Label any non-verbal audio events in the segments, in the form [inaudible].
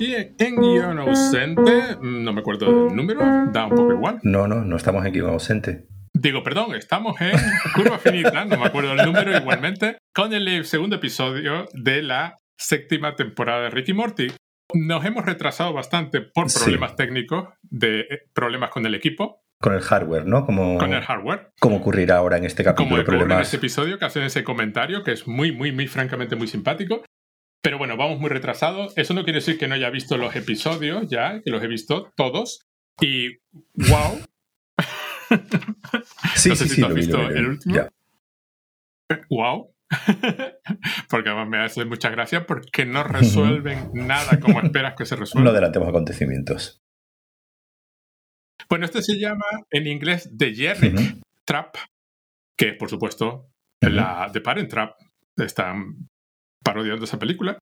aquí en guion ausente. No me acuerdo del número, da un poco igual. No, no, no estamos en guion ausente. Digo, perdón, estamos en curva finita, no me acuerdo del número igualmente, con el segundo episodio de la séptima temporada de Ricky Morty. Nos hemos retrasado bastante por problemas técnicos, de eh, problemas con el equipo. Con el hardware, ¿no? Como, con el hardware. Como ocurrirá ahora en este capítulo. Como ocurre en este episodio, que hacen ese comentario, que es muy, muy, muy, francamente muy simpático. Pero bueno, vamos muy retrasados. Eso no quiere decir que no haya visto los episodios ya, que los he visto todos. Y wow. [laughs] sí, no sé sí, si sí, tú has visto el último. Ya. Wow. [laughs] porque además me hace mucha gracia porque no resuelven nada como esperas que se [laughs] No resuelva. adelantemos acontecimientos. Bueno, este se llama en inglés The Jerry. Trap, que es por supuesto la de Parent Trap. Están parodiando esa película.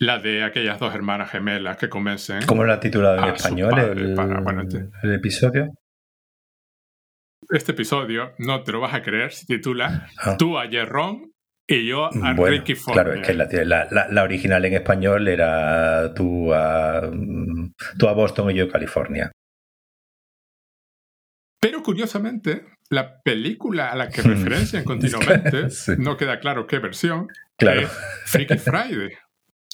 La de aquellas dos hermanas gemelas que convencen. ¿Cómo lo ha titulado en español padre el, para- bueno, este- el episodio? Este episodio, no te lo vas a creer, se titula Ah. Tú a Jerrón y yo a Bueno, Ricky Ford. claro, es que la, la- la- la original en español era tú a, tú a Boston y yo a California. Pero curiosamente, la película a la que Hmm. referencian [laughs] continuamente, Sí. no queda claro qué versión, Claro. es Freaky Friday,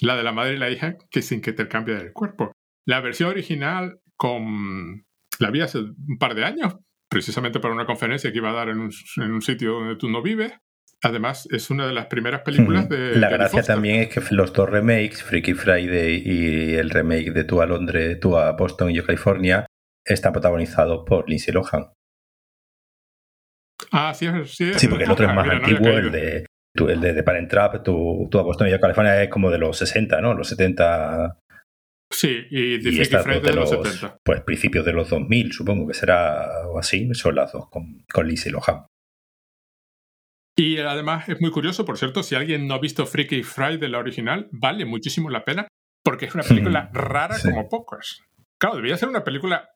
la de la madre y la hija que sin que te cambie el cuerpo. La versión original con la vi hace un par de años, precisamente para una conferencia que iba a dar en un, en un sitio donde tú no vives. Además, es una de las primeras películas Ujú. de. La gracia Foster. también es que los dos remakes, Freaky Friday y el remake de Tú a Londres, Tú a Boston y yo a California, están protagonizados por Lindsay Lohan. Ah, sí, sí. Sí, porque el otro es más mira, no había antiguo, el de, el de, de Parent Trap, tú a Boston y yo California es como de los 60, ¿no? Los 70 Sí, y de y dos de los los 70. pues, principios de los 2000, supongo que será o así, son las dos con, con Lindsay Lohan. Y además es muy curioso, por cierto, si alguien no ha visto Freaky Friday, la original, vale muchísimo la pena porque es una película [laughs] rara Sí. como pocas. Claro, debería ser una película,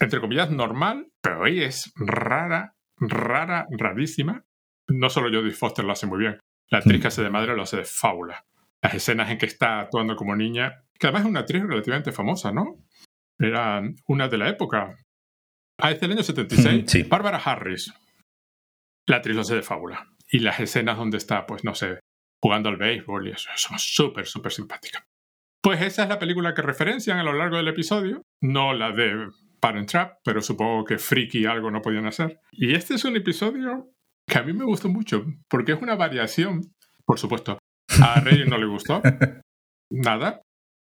entre comillas, normal, pero hoy es rara, rara, rarísima. No solo Jodie Foster lo hace muy bien, la actriz Mm. que hace de madre lo hace de fábula. Las escenas en que está actuando como niña, que además es una actriz relativamente famosa, ¿no? Era una de la época. Ah, es del año 76. Mm, sí. Bárbara Harris. La actriz lo hace de fábula. Y las escenas donde está, pues no sé, jugando al béisbol y eso, son súper, súper simpáticas. Pues esa es la película que referencian a lo largo del episodio, no la de Parent Trap, pero supongo que Freaky algo no podían hacer. Y este es un episodio que a mí me gustó mucho, porque es una variación, por supuesto. A Rey no le gustó, [laughs] nada,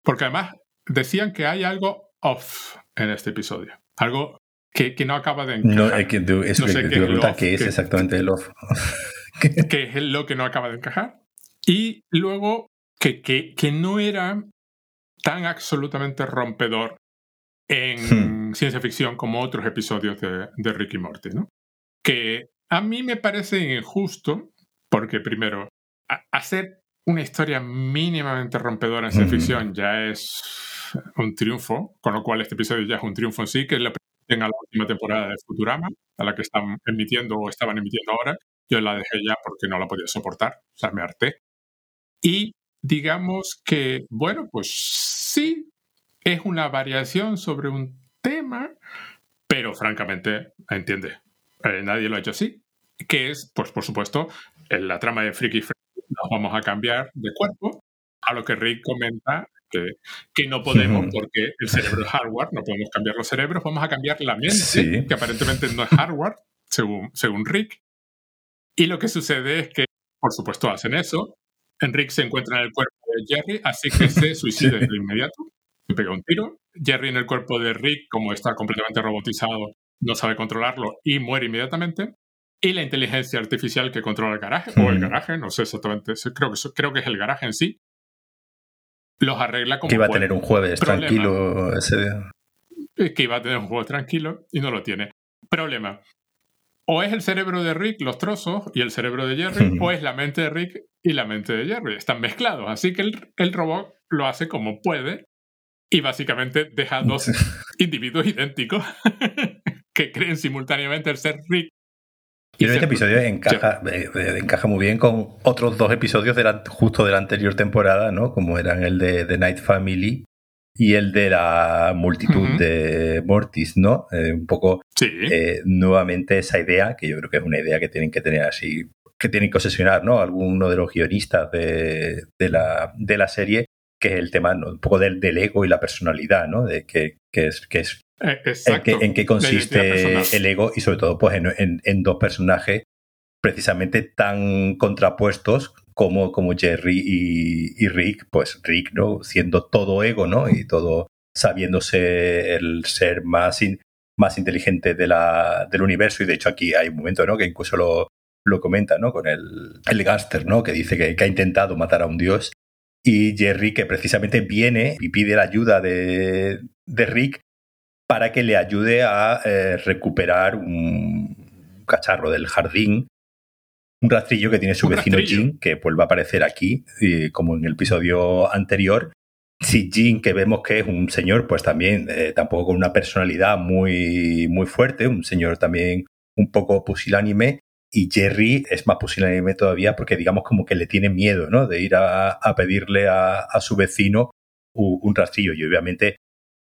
porque además decían que hay algo off en este episodio, algo que, que no acaba de No, encajar. es que tú- eso No sé que qué es iba a preguntar, el ¿qué off, es exactamente el off? [laughs] que es lo que no acaba de encajar. Y luego que, que, que no era tan absolutamente rompedor en Hmm. ciencia ficción como otros episodios de, de Ricky Morty, ¿no? Que a mí me parece injusto, porque primero, a- hacer una historia mínimamente rompedora en ciencia Ujú. ficción ya es un triunfo, con lo cual este episodio ya es un triunfo en sí, que es la en la última temporada de Futurama, a la que están emitiendo o estaban emitiendo ahora. Yo la dejé ya porque no la podía soportar, o sea, me harté. Y digamos que, bueno, pues sí, es una variación sobre un tema, pero francamente, entiende, eh, nadie lo ha hecho así. Que es, pues por supuesto, en la trama de Freaky Friday nos vamos a cambiar de cuerpo, a lo que Rick comenta que, que no podemos porque el cerebro es hardware, no podemos cambiar los cerebros, vamos a cambiar la mente, Sí. que aparentemente no es hardware, según, según Rick. Y lo que sucede es que, por supuesto, hacen eso. Rick se encuentra en el cuerpo de Jerry, así que se [laughs] suicida Sí. de inmediato, se pega un tiro. Jerry en el cuerpo de Rick, como está completamente robotizado, no sabe controlarlo y muere inmediatamente. Y la inteligencia artificial que controla el garaje, o el garaje, no sé exactamente, creo que, creo que es el garaje en sí, los arregla como Que iba a tener un jueves Problema. tranquilo ese día. Eh, que iba a tener un juego tranquilo y no lo tiene. Problema. O es el cerebro de Rick los trozos y el cerebro de Jerry, o es la mente de Rick y la mente de Jerry. Están mezclados. Así que el, el robot lo hace como puede y básicamente deja dos [laughs] individuos idénticos [laughs] que creen simultáneamente el ser Rick. Pero este episodio encaja, eh, eh, encaja muy bien con otros dos episodios de la- justo de la anterior temporada, ¿no? Como eran el de The Night Family y el de la multitud de Mortis, ¿no? Eh, un poco Sí. nuevamente esa idea, que yo creo que es una idea que tienen que tener así, que tienen que obsesionar, ¿no? Alguno de los guionistas de, de la, de la serie, que es el tema ¿no? un poco del, del ego y la personalidad, ¿no? De que, que es, que es Eh, en exacto. qué, en consiste el ego y sobre todo pues en, en- en dos personajes precisamente tan contrapuestos como, como Jerry y, y Rick, pues Rick, ¿no? Siendo todo ego, ¿no? Y todo sabiéndose el ser más, in- más inteligente de la, del universo y de hecho aquí hay un momento, ¿no? Que incluso lo, lo comenta, ¿no? Con el, el Gaster, ¿no? Que dice que, que ha intentado matar a un dios y Jerry que precisamente viene y pide la ayuda de, de Rick para que le ayude a eh, recuperar un cacharro del jardín, un rastrillo que tiene su vecino rastrillo. Jin, que vuelve a aparecer aquí, como en el episodio anterior. Si Jin, que vemos que es un señor, pues también eh, tampoco con una personalidad muy, muy fuerte, un señor también un poco pusilánime, y Jerry es más pusilánime todavía porque digamos como que le tiene miedo, ¿no? De ir a, pedirle a, su vecino un, un rastrillo. Y obviamente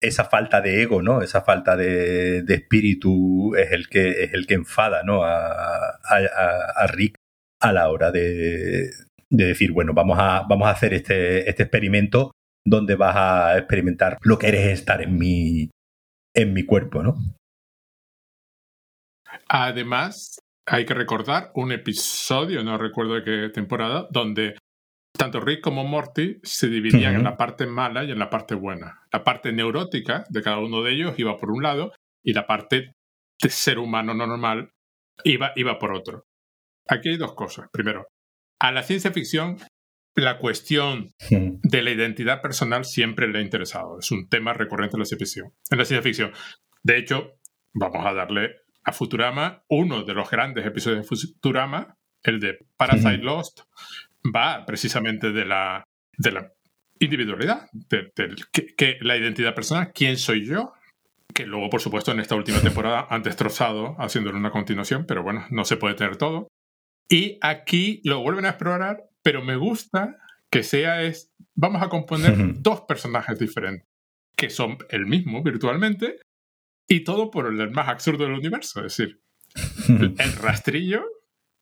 esa falta de ego, ¿no? Esa falta de, espíritu es el que es el que enfada, ¿no? A- a Rick a la hora de, de decir, bueno, vamos a, vamos a hacer este, este experimento donde vas a experimentar lo que eres estar en mi, en mi cuerpo, ¿no? Además, hay que recordar un episodio, no recuerdo de qué temporada, donde tanto Rick como Morty se dividían en la parte mala y en la parte buena. La parte neurótica de cada uno de ellos iba por un lado y la parte de ser humano normal iba, iba por otro. Aquí hay dos cosas. Primero, a la ciencia ficción la cuestión de la identidad personal siempre le ha interesado. Es un tema recurrente en la ciencia ficción. En la ciencia ficción. De hecho, vamos a darle a Futurama uno de los grandes episodios de Futurama, el de Parasite. Lost, va precisamente de la, de la individualidad, de, que, que la identidad personal, quién soy yo, que luego, por supuesto, en esta última temporada han destrozado haciéndole una continuación, pero bueno, no se puede tener todo. Y aquí lo vuelven a explorar, pero me gusta que sea es, vamos a componer dos personajes diferentes, que son el mismo virtualmente, y todo por el más absurdo del universo, es decir, [laughs] el rastrillo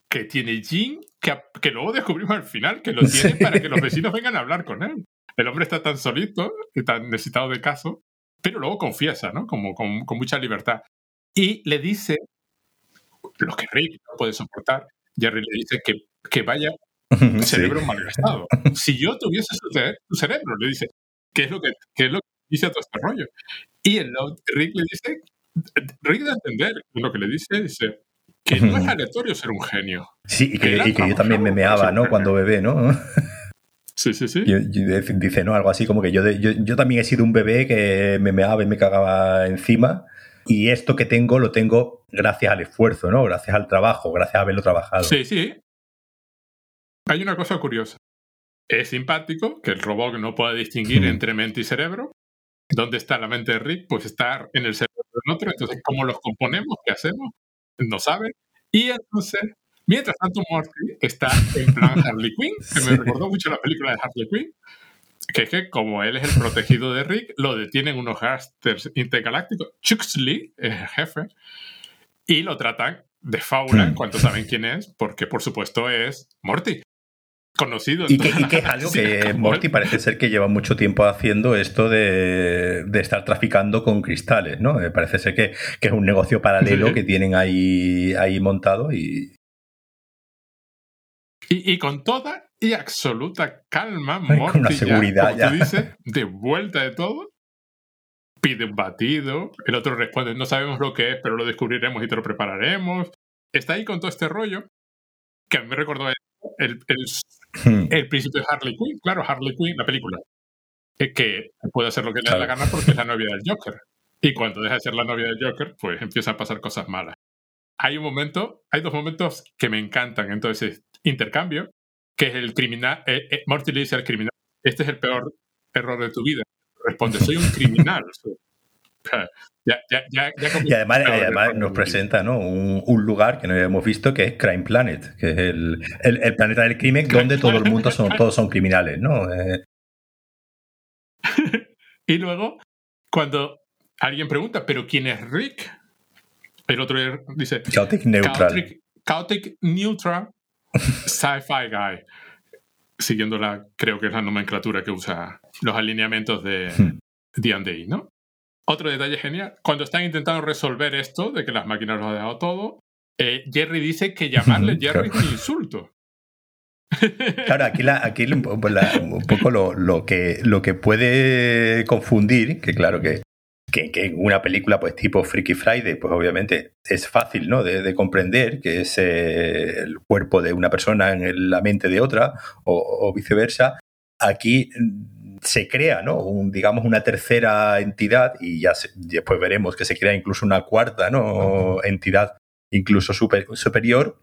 que tiene Jin, que, que luego descubrimos al final que lo tiene Sí. para que los vecinos vengan a hablar con él. El hombre está tan solito y tan necesitado de caso, pero luego confiesa, ¿no? Como con, con mucha libertad. Y le dice lo que Rick no puede soportar. Jerry le dice que, que vaya [laughs] Sí. cerebro malgastado. Si yo tuviese su, ce- su cerebro, le dice, ¿qué es lo que, qué es lo que dice todo este rollo? Y el otro- Rick le dice, Rick da a entender lo que le dice, dice que no es aleatorio ser un genio. Sí, y que, y que yo también me meaba, ¿no? Cuando bebé, ¿no? Sí, sí, sí. Yo- yo- dice, ¿no? Algo así como que yo, yo, yo también he sido un bebé que me meaba y me cagaba encima. Y esto que tengo lo tengo gracias al esfuerzo, ¿no? Gracias al trabajo, gracias a haberlo trabajado. Sí, sí. Hay una cosa curiosa. Es simpático que el robot no pueda distinguir entre mente y cerebro. ¿Dónde está la mente de Rick? Pues está en el cerebro del otro. Entonces, ¿cómo los componemos? ¿Qué hacemos? No sabe. Y entonces, mientras tanto, Morty está en plan [laughs] Harley Quinn, que me Sí. recordó mucho la película de Harley Quinn. Que es que, como él es el protegido de Rick, lo detienen unos gasters intergalácticos. Chuxley es el jefe. Y lo tratan de fábula en Hmm. cuanto saben quién es, porque por supuesto es Morty. Conocido Y que, y [laughs] es algo que como Morty parece ser que lleva mucho tiempo haciendo esto de, de estar traficando con cristales, ¿no? Eh, Parece ser que, que es un negocio paralelo Sí. que tienen ahí, ahí montado y, Y, y con toda y absoluta calma, Ay, Morty, con una ya, seguridad como ya. tú dices, [laughs] de vuelta de todo, pide un batido, el otro responde, no sabemos lo que es, pero lo descubriremos y te lo prepararemos. Está ahí con todo este rollo, que a mí me recordó el, el, Hmm. el principio de Harley Quinn, claro, Harley Quinn, la película, es que puede hacer lo que le da la gana porque es la novia del Joker. Y cuando deja de ser la novia del Joker, pues empiezan a pasar cosas malas. Hay un momento, hay dos momentos que me encantan en todo ese intercambio, que es el criminal, eh, eh, Morty le dice al criminal, este es el peor error de tu vida. Responde, soy un criminal. [laughs] ya, ya, ya, ya Y además, nos presenta ¿no? un, un lugar que no habíamos visto que es Crime Planet, que es el, el- el planeta del crimen Crime donde todo el mundo son, todos son criminales, ¿no? Eh, [laughs] Y luego, cuando alguien pregunta, ¿pero quién es Rick? El otro dice, Chaotic Neutral. Chaotic, Neutral Sci-Fi Guy. Siguiendo la, creo que es la nomenclatura que usa los alineamientos de D&D, hmm. ¿no? Otro detalle genial, cuando están intentando resolver esto de que las máquinas lo han dejado todo, eh, Jerry dice que llamarle Jerry es un insulto. Claro, aquí, la, aquí un poco lo, que, lo que puede confundir, que claro que, que, en una película pues tipo Freaky Friday, pues obviamente es fácil ¿no? de, comprender que es eh, el cuerpo de una persona en la mente de otra o, viceversa. Aquí se crea, ¿no? Un, digamos, una tercera entidad y ya después veremos que se crea incluso una cuarta, ¿no? Entidad incluso superior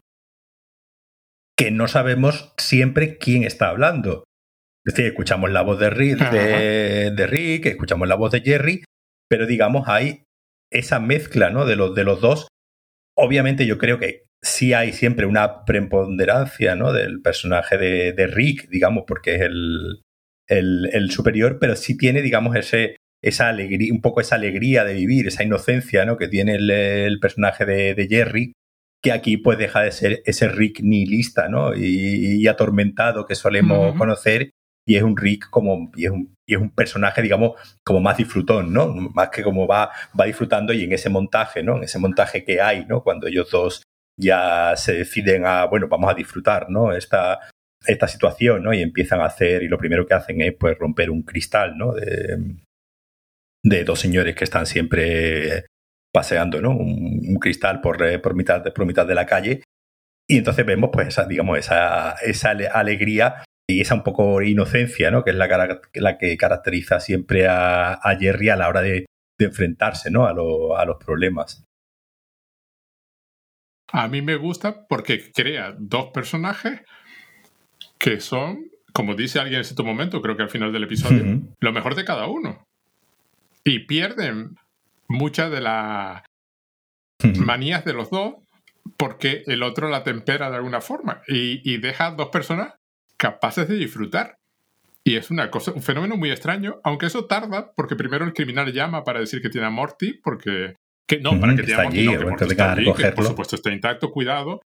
que no sabemos siempre quién está hablando. Es decir, escuchamos la voz de Rick, de, Rick, escuchamos la voz de Jerry, pero digamos hay esa mezcla ¿no? de, los, de los dos. Obviamente yo creo que sí hay siempre una preponderancia ¿no? del personaje de, Rick, digamos, porque es el, el, superior, pero sí tiene, digamos, ese, esa alegría, un poco esa alegría de vivir, esa inocencia ¿no? que tiene el, personaje de, Jerry, que aquí pues deja de ser ese Rick nihilista ¿no? y, atormentado que solemos conocer y es un Rick como y es un, y es un, personaje digamos como más disfrutón no más que como va va disfrutando y en ese montaje no en ese montaje que hay no cuando ellos dos ya se deciden a bueno vamos a disfrutar no esta esta situación no y empiezan a hacer y lo primero que hacen es pues romper un cristal no de, de dos señores que están siempre paseando ¿no? un, cristal por, eh, por, mitad de, por mitad de la calle. Y entonces vemos pues esa, digamos, esa, esa alegría y esa un poco inocencia, ¿no? Que es la, la que caracteriza siempre a, Jerry a la hora de, enfrentarse, ¿no? A los problemas. A mí me gusta porque crea dos personajes que son, como dice alguien en cierto momento, creo que al final del episodio, lo mejor de cada uno. Y pierden muchas de las manías de los dos porque el otro la tempera de alguna forma y, y deja dos personas capaces de disfrutar. Y es una cosa, un fenómeno muy extraño, aunque eso tarda, porque primero el criminal llama para decir que tiene a Morty, porque... Que, no, para que, a no, que está allí, que por supuesto está intacto, cuidado.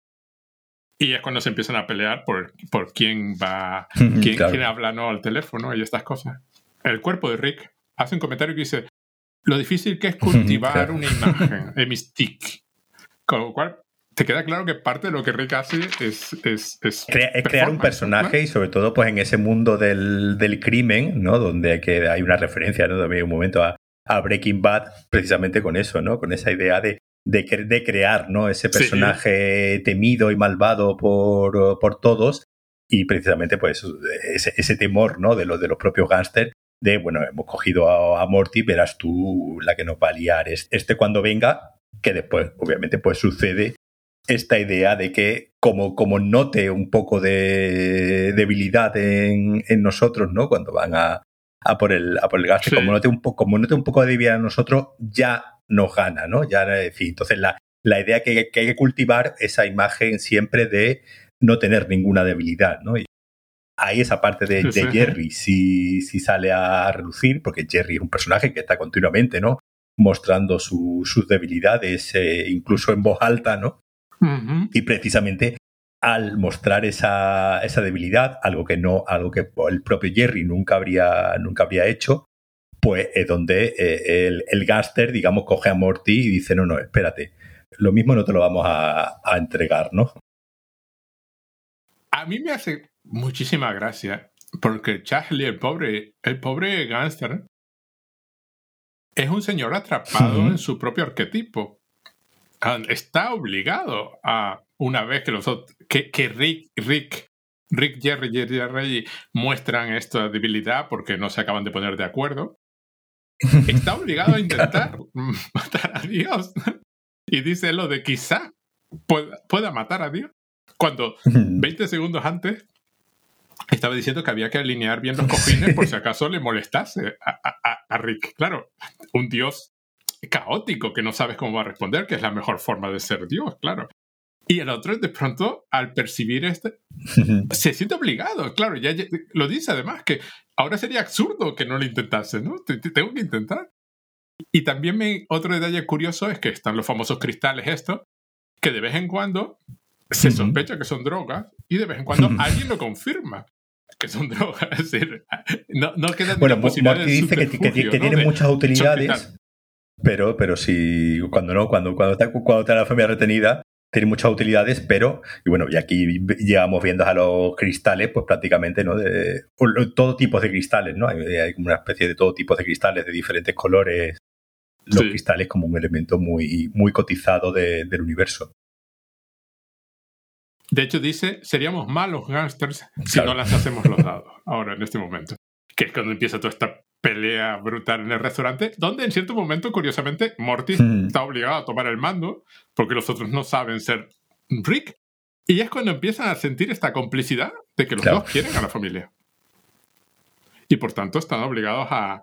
Y es cuando se empiezan a pelear por, por quién va, [laughs] quién, quién habla no al teléfono y estas cosas. El cuerpo de Rick hace un comentario que dice, lo difícil que es [laughs] cultivar una imagen, el mystique. Con lo cual, te queda claro que parte de lo que Rick hace es... Es, es, crear un personaje y sobre todo pues en ese mundo del, del crimen, ¿no? Donde hay, que, hay una referencia, ¿no? También un momento a, a, Breaking Bad precisamente con eso, ¿no? Con esa idea de, de, de crear, ¿no? Ese personaje temido y malvado por, por todos y precisamente pues ese, ese temor, ¿no? De, lo, de los propios gángsters de, bueno, hemos cogido a, Morty, verás tú la que nos va a liar este cuando venga, que después, obviamente, pues sucede esta idea de que como, como note un poco de debilidad en, en nosotros, ¿no? Cuando van a, a por el, a por el gas, como, note un poco, como note un poco de debilidad en nosotros, ya nos gana, ¿no? Ya, en fin, entonces la, la idea que, que hay que cultivar esa imagen siempre de no tener ninguna debilidad, ¿no? ahí esa parte de, Jerry sí, sale a relucir, porque Jerry es un personaje que está continuamente, ¿no? Mostrando sus debilidades, eh, incluso en voz alta, ¿no? Y precisamente al mostrar esa, esa, debilidad, algo que no, algo que el propio Jerry nunca habría, nunca habría hecho, pues es donde eh, el, el gángster, digamos, coge a Morty y dice, no, no, espérate, lo mismo no te lo vamos a, a entregar, ¿no? A mí me hace muchísima gracia, porque Charlie, el pobre, el pobre gángster, es un señor atrapado en su propio arquetipo. Ah, está obligado a, una vez que los que, que Rick, Rick, Rick, Jerry, Jerry, Jerry muestran esta debilidad porque no se acaban de poner de acuerdo, está obligado a [laughs] intentar matar a Dios. Y dice lo de quizá pueda, pueda matar a Dios. Cuando 20 segundos antes estaba diciendo que había que alinear bien los cojines por si acaso le molestase a, Rick. Claro, un dios caótico que no sabes cómo va a responder, que es la mejor forma de ser dios, claro. Y el otro, de pronto, al percibir este, se siente obligado, claro, ya, lo dice además, que ahora sería absurdo que no lo intentase, ¿no? Tengo que intentar. Y también me, otro detalle curioso es que están los famosos cristales estos, que de vez en cuando se sospecha que son drogas y de vez en cuando [laughs] alguien lo confirma que son drogas. [laughs] Es decir, no, no queda bueno, Morty dice que, que, que tiene muchas utilidades, pero, pero si cuando no, cuando, cuando, está, cuando está la familia retenida, tiene muchas utilidades, pero, y bueno, y aquí llegamos viendo a los cristales, pues prácticamente, ¿no? De todo tipo de cristales, ¿no? Hay, hay una especie de todo tipo de cristales de diferentes colores. Los cristales como un elemento muy, muy cotizado del universo. De hecho, dice, seríamos malos gángsters si no las hacemos los [laughs] dados, ahora, en este momento. Que es cuando empieza toda esta pelea brutal en el restaurante, donde en cierto momento, curiosamente, Morty hmm. está obligado a tomar el mando, porque los otros no saben ser Rick. Y es cuando empiezan a sentir esta complicidad de que los dos quieren a la familia. Y por tanto están obligados a,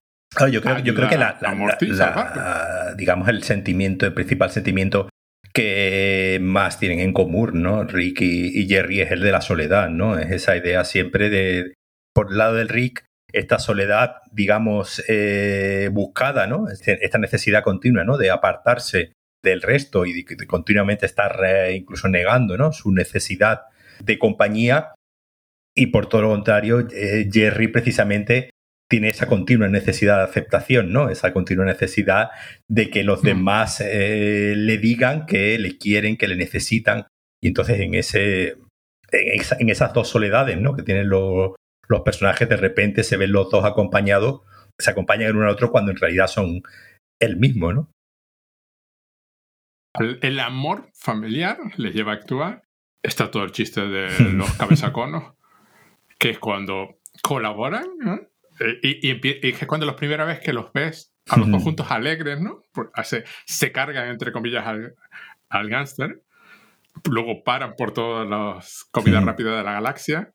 yo creo, yo creo que la, digamos el sentimiento, el principal sentimiento que más tienen en común, ¿no? Rick y, Jerry es el de la soledad, ¿no? Es esa idea siempre de, por el lado del Rick, esta soledad, digamos, eh, buscada, ¿no? Este, esta necesidad continua, ¿no? De apartarse del resto y de, continuamente estar incluso negando, ¿no? Su necesidad de compañía. Y por todo lo contrario, eh, Jerry precisamente tiene esa continua necesidad de aceptación, ¿no? Esa continua necesidad de que los mm. demás eh, le digan que le quieren, que le necesitan. Y entonces en ese. En, esas dos soledades, ¿no? Que tienen los, los personajes, de repente se ven los dos acompañados, se acompañan el uno al otro cuando en realidad son el mismo, ¿no? El, amor familiar les lleva a actuar. Está todo el chiste de [laughs] los cabezaconos, que es cuando colaboran, ¿no? Eh, y, y, es cuando la primera vez que los ves a los conjuntos alegres, ¿no? se, se cargan, entre comillas, al, al gángster. Luego paran por todas las comidas rápidas de la galaxia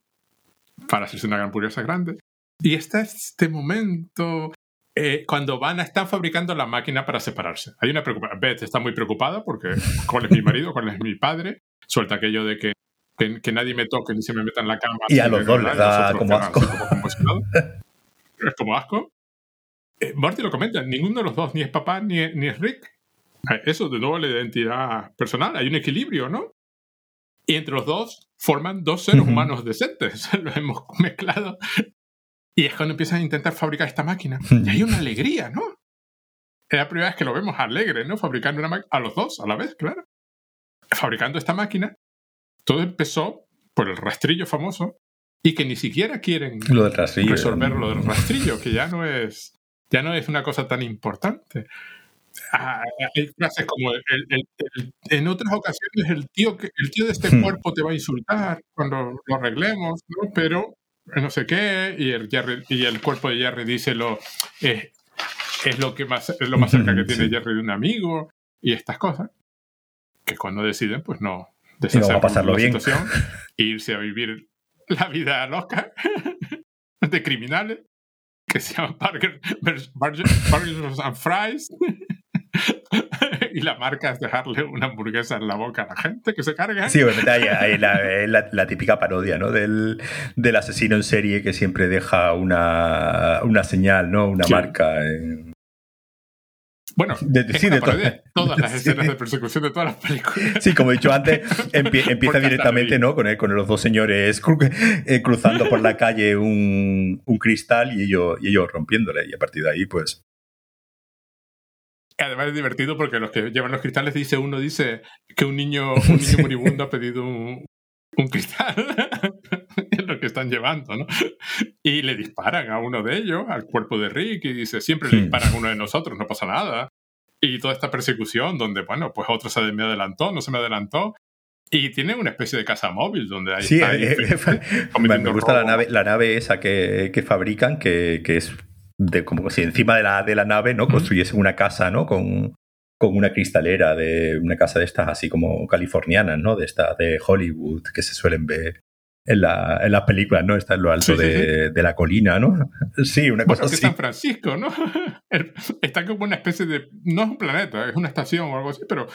para hacerse una gran curiosa grande. Y está este momento eh, cuando van a estar fabricando la máquina para separarse. Hay una preocupación. Beth está muy preocupada porque cuál es mi marido, cuál es mi padre. Suelta aquello de que, que, nadie me toque ni se me meta en la cama. Y a los dos les da como asco. es como asco. Eh, Marty lo comenta, ninguno de los dos, ni es papá ni, ni es Rick. Eh, eso de nuevo la identidad personal, hay un equilibrio, ¿no? Y entre los dos forman dos seres humanos decentes. [laughs] Lo hemos mezclado. Y es cuando empiezan a intentar fabricar esta máquina. [laughs] Y hay una alegría, ¿no? Es la primera vez que lo vemos alegre, ¿no? Fabricando una máquina. A los dos, a la vez, claro. Fabricando esta máquina. Todo empezó por el rastrillo famoso y que ni siquiera quieren lo del rastrillo. resolver lo del rastrillo, que ya no es, ya no es una cosa tan importante. Ah, hay frases como en otras ocasiones el tío, el tío de este hmm. cuerpo te va a insultar cuando lo arreglemos, ¿no? pero no sé qué, y el, y el cuerpo de Jerry dice lo, es lo, que más, es lo más cerca que tiene Jerry de un amigo, y estas cosas, que cuando deciden, pues no, deshacer la bien. situación e [laughs] irse a vivir la vida loca [laughs] de criminales que se llama Burger, Burgers and Fries. [laughs] y la marca es dejarle una hamburguesa en la boca a la gente que se carga. Sí, obviamente hay, la, la, típica parodia ¿no? del, del, asesino en serie que siempre deja una, una señal, ¿no? una marca. Bueno, de, de todas las [laughs] escenas de persecución de todas las películas. Sí, como he dicho antes, [laughs] empieza directamente ¿no? con, con los dos señores eh, cruzando por la calle un, un cristal y ellos, y ellos rompiéndole. Y a partir de ahí, pues. Además es divertido porque los que llevan los cristales dice uno dice que un niño, un niño moribundo ha pedido un, un cristal. [laughs] es lo que están llevando, ¿no? Y le disparan a uno de ellos, al cuerpo de Rick, y dice, siempre le hmm. disparan a uno de nosotros, no pasa nada. Y toda esta persecución donde, bueno, pues otro se me adelantó, no se me adelantó. Y tiene una especie de casa móvil donde hay... Sí, eh, [laughs] [laughs] me gusta la nave, la nave esa que, que fabrican, que, que, es de como si encima de la, de la nave, ¿no? Construyesen una casa, ¿no? Con, con una cristalera de una casa de estas así como californianas, ¿no? De estas de Hollywood que se suelen ver en, la, en las películas, ¿no? Está en lo alto de, de, la colina, ¿no? [laughs] Sí, una cosa así. San Francisco, ¿no? [laughs] Está como una especie de... No es un planeta, es una estación o algo así, pero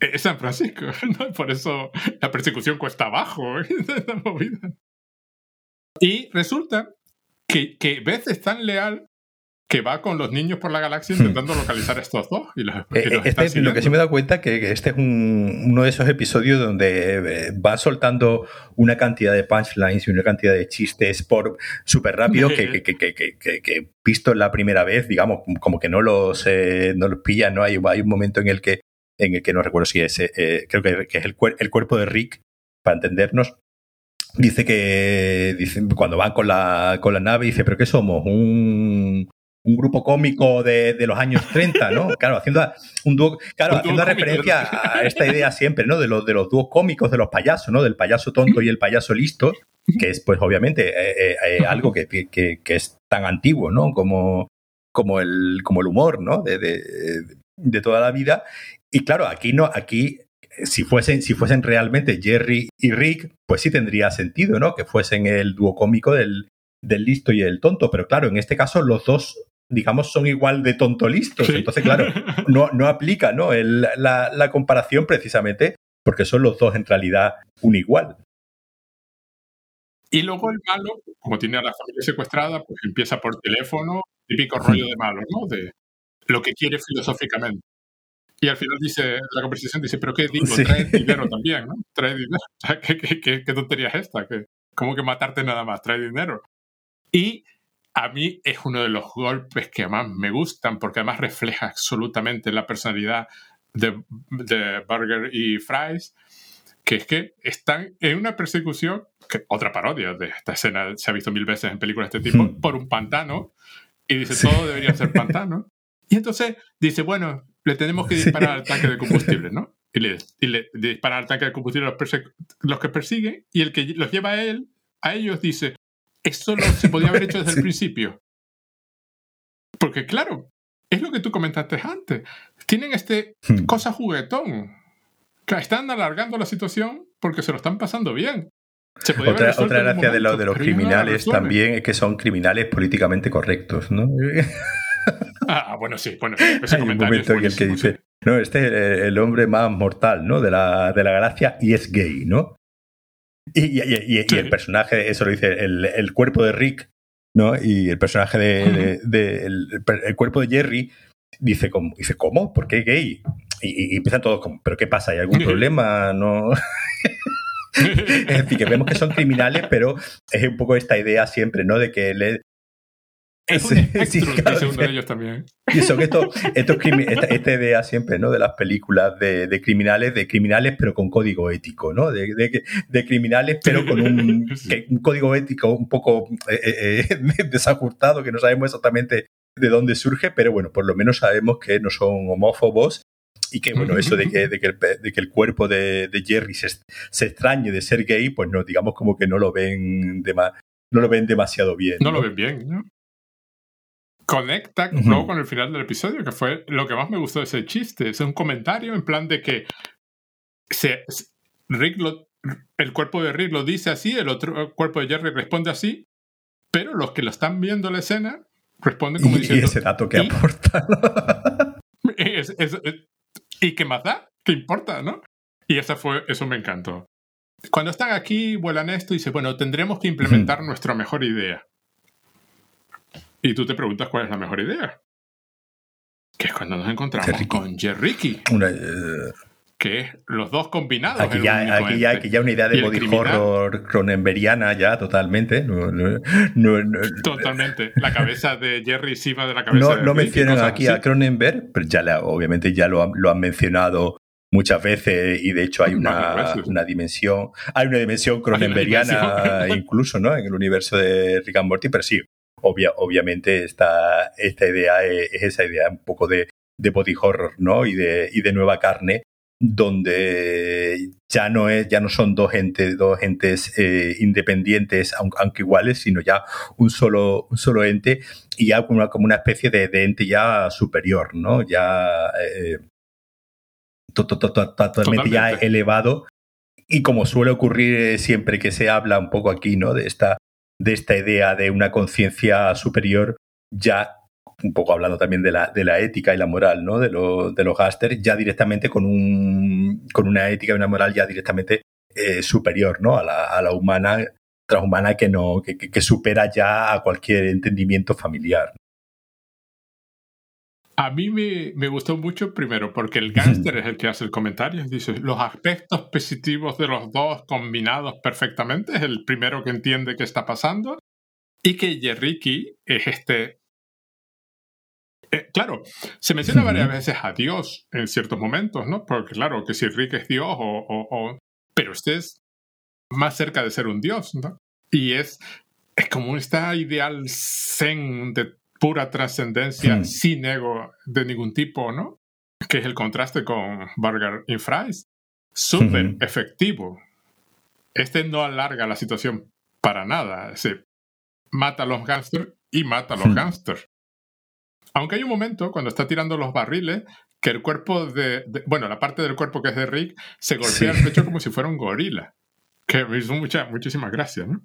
es San Francisco, [laughs] ¿no? Por eso la persecución cuesta abajo, ¿eh? Y resulta que, que Beth es tan leal que va con los niños por la galaxia hmm. intentando localizar a estos dos. Y los, eh, este lo que sí me he dado cuenta que este es uno de esos episodios donde eh, va soltando una cantidad de punchlines y una cantidad de chistes por súper rápido que, que, que, que, visto la primera vez, digamos, como que no los, eh, no los pilla, ¿no? Hay, hay un momento en el que, en el que no recuerdo si es, creo que, es el, el cuerpo de Rick, para entendernos, dice que dice, cuando van con la, con la nave, dice, pero ¿qué somos? Un, un grupo cómico de, de, los años 30, ¿no? [laughs] Claro, haciendo un dúo, claro, haciendo referencia a esta idea siempre, ¿no? De los, de los dúos cómicos de los payasos, ¿no? Del payaso tonto y el payaso listo, que es, pues, obviamente, eh, eh, eh, algo que, que, que, es tan antiguo, ¿no? Como, como, el, como el humor, ¿no? De, de, de, toda la vida. Y claro, aquí no, aquí. Si fuesen, si fuesen realmente Jerry y Rick, pues sí tendría sentido, ¿no? Que fuesen el dúo cómico del, del listo y el tonto. Pero claro, en este caso los dos digamos, son igual de tonto listos. Entonces, claro, [laughs] no, no aplica ¿no? la, la, comparación precisamente porque son los dos en realidad un igual. Y luego el malo, como tiene a la familia secuestrada, pues empieza por teléfono, típico rollo de malo, ¿no? De lo que quiere filosóficamente. Y al final dice, la conversación dice, pero ¿qué digo? Trae dinero [laughs] también, ¿no? Trae dinero. [laughs] ¿qué, qué, qué, qué tontería es esta? ¿Cómo que matarte nada más? Trae dinero. Y a mí es uno de los golpes que más me gustan porque además refleja absolutamente la personalidad de, de Burger y Fries, que es que están en una persecución, que otra parodia de esta escena se ha visto mil veces en películas de este tipo, hmm. por un pantano, y dice, todo debería ser pantano. Y entonces dice, bueno, le tenemos que disparar al tanque de combustible, ¿no? Y le, y le disparan al tanque de combustible los, los que persiguen, y el que los lleva a él, a ellos dice, esto no se podía haber hecho desde el [laughs] principio. Porque claro, es lo que tú comentaste antes. Tienen este hmm. cosa juguetón. Que están alargando la situación porque se lo están pasando bien. otra, otra gracia de, lo, de los criminales también es que son criminales políticamente correctos, ¿no? [laughs] ah, bueno, sí. Bueno, ese Hay un momento en el que dice, no, este es el hombre más mortal, ¿no? De la, de la galaxia y es gay, ¿no? Y, el personaje, eso lo dice, el, cuerpo de Rick, ¿no? Y el personaje de, el, cuerpo de Jerry dice, ¿cómo? dice, ¿cómo? ¿Por qué gay? Y, empiezan todos como, ¿pero qué pasa? ¿Hay algún problema? ¿No? [laughs] es decir, que vemos que son criminales, pero es un poco esta idea siempre, ¿no? De que él es [laughs] sí, uno de ellos también. Y son estos, estos esta, idea siempre, ¿no? De las películas de, de, criminales, de criminales pero con código ético, ¿no? De, de, de criminales pero con un, [laughs] un, código ético un poco eh, eh, eh, [laughs] desajustado, que no sabemos exactamente de dónde surge, pero bueno, por lo menos sabemos que no son homófobos y que bueno, eso de que, de que, el, de que el cuerpo de, de Jerry se, se, extrañe de ser gay, pues no, digamos como que no lo ven, no lo ven demasiado bien. No, lo ven bien, ¿no? Conecta luego con el final del episodio, que fue lo que más me gustó de ese chiste. Es un comentario en plan de que se, Rick el cuerpo de Rick lo dice así, el otro cuerpo de Jerry responde así, pero los que lo están viendo la escena responden como diciendo... Y ese dato que aporta. [laughs] ¿Y qué más da? ¿Qué importa, no? Y esa fue, eso me encantó. Cuando están aquí, vuelan esto y dice, bueno, tendremos que implementar nuestra mejor idea. Y tú te preguntas cuál es la mejor idea. Que es cuando nos encontramos con Jerricky. Eh, que es los dos combinados. Aquí ya, aquí ya, aquí ya una idea de body horror cronenberiana ya totalmente. totalmente. La [laughs] cabeza de Jerry encima de la cabeza no, de No mencionan aquí a Cronenberg, pero ya obviamente ya lo, lo han mencionado muchas veces y de hecho hay una, una dimensión hay una dimensión cronenberiana [laughs] incluso ¿no? en el universo de Rick and Morty pero sí obviamente esta, esta idea es, esa idea un poco de, de body horror, ¿no? Y de, y de nueva carne, donde ya no es, ya no son dos entes, dos entes eh, independientes, aunque, iguales, sino ya un solo, un solo ente y ya como una, como una especie de, ente ya superior, ¿no? Ya eh, totalmente ya elevado. Y como suele ocurrir siempre que se habla un poco aquí, ¿no? De esta de esta idea de una conciencia superior, ya un poco hablando también de la, de la ética y la moral ¿no? de, de los gasters, ya directamente con, un, con una ética y una moral ya directamente eh, superior ¿no? a, la, a la humana transhumana que no, que, que supera ya a cualquier entendimiento familiar. A mí me, me, gustó mucho primero porque el gángster es el que hace el comentario. Dice, los aspectos positivos de los dos combinados perfectamente. Es el primero que entiende qué está pasando. Y que Yerriki es este... Eh, claro, se menciona varias veces a Dios en ciertos momentos, ¿no? Porque claro, que si Rick es Dios o, o... Pero este es más cerca de ser un Dios, ¿no? Y es, es como esta ideal zen de pura trascendencia hmm. sin ego de ningún tipo, ¿no? Que es el contraste con Burger y Fries. Súper efectivo. Este no alarga la situación para nada. Se mata a los gángsters y mata a los gángsters. Aunque hay un momento cuando está tirando los barriles que el cuerpo de, bueno, la parte del cuerpo que es de Rick se golpea el pecho como si fuera un gorila. Que me hizo mucha, muchísimas gracias, ¿no?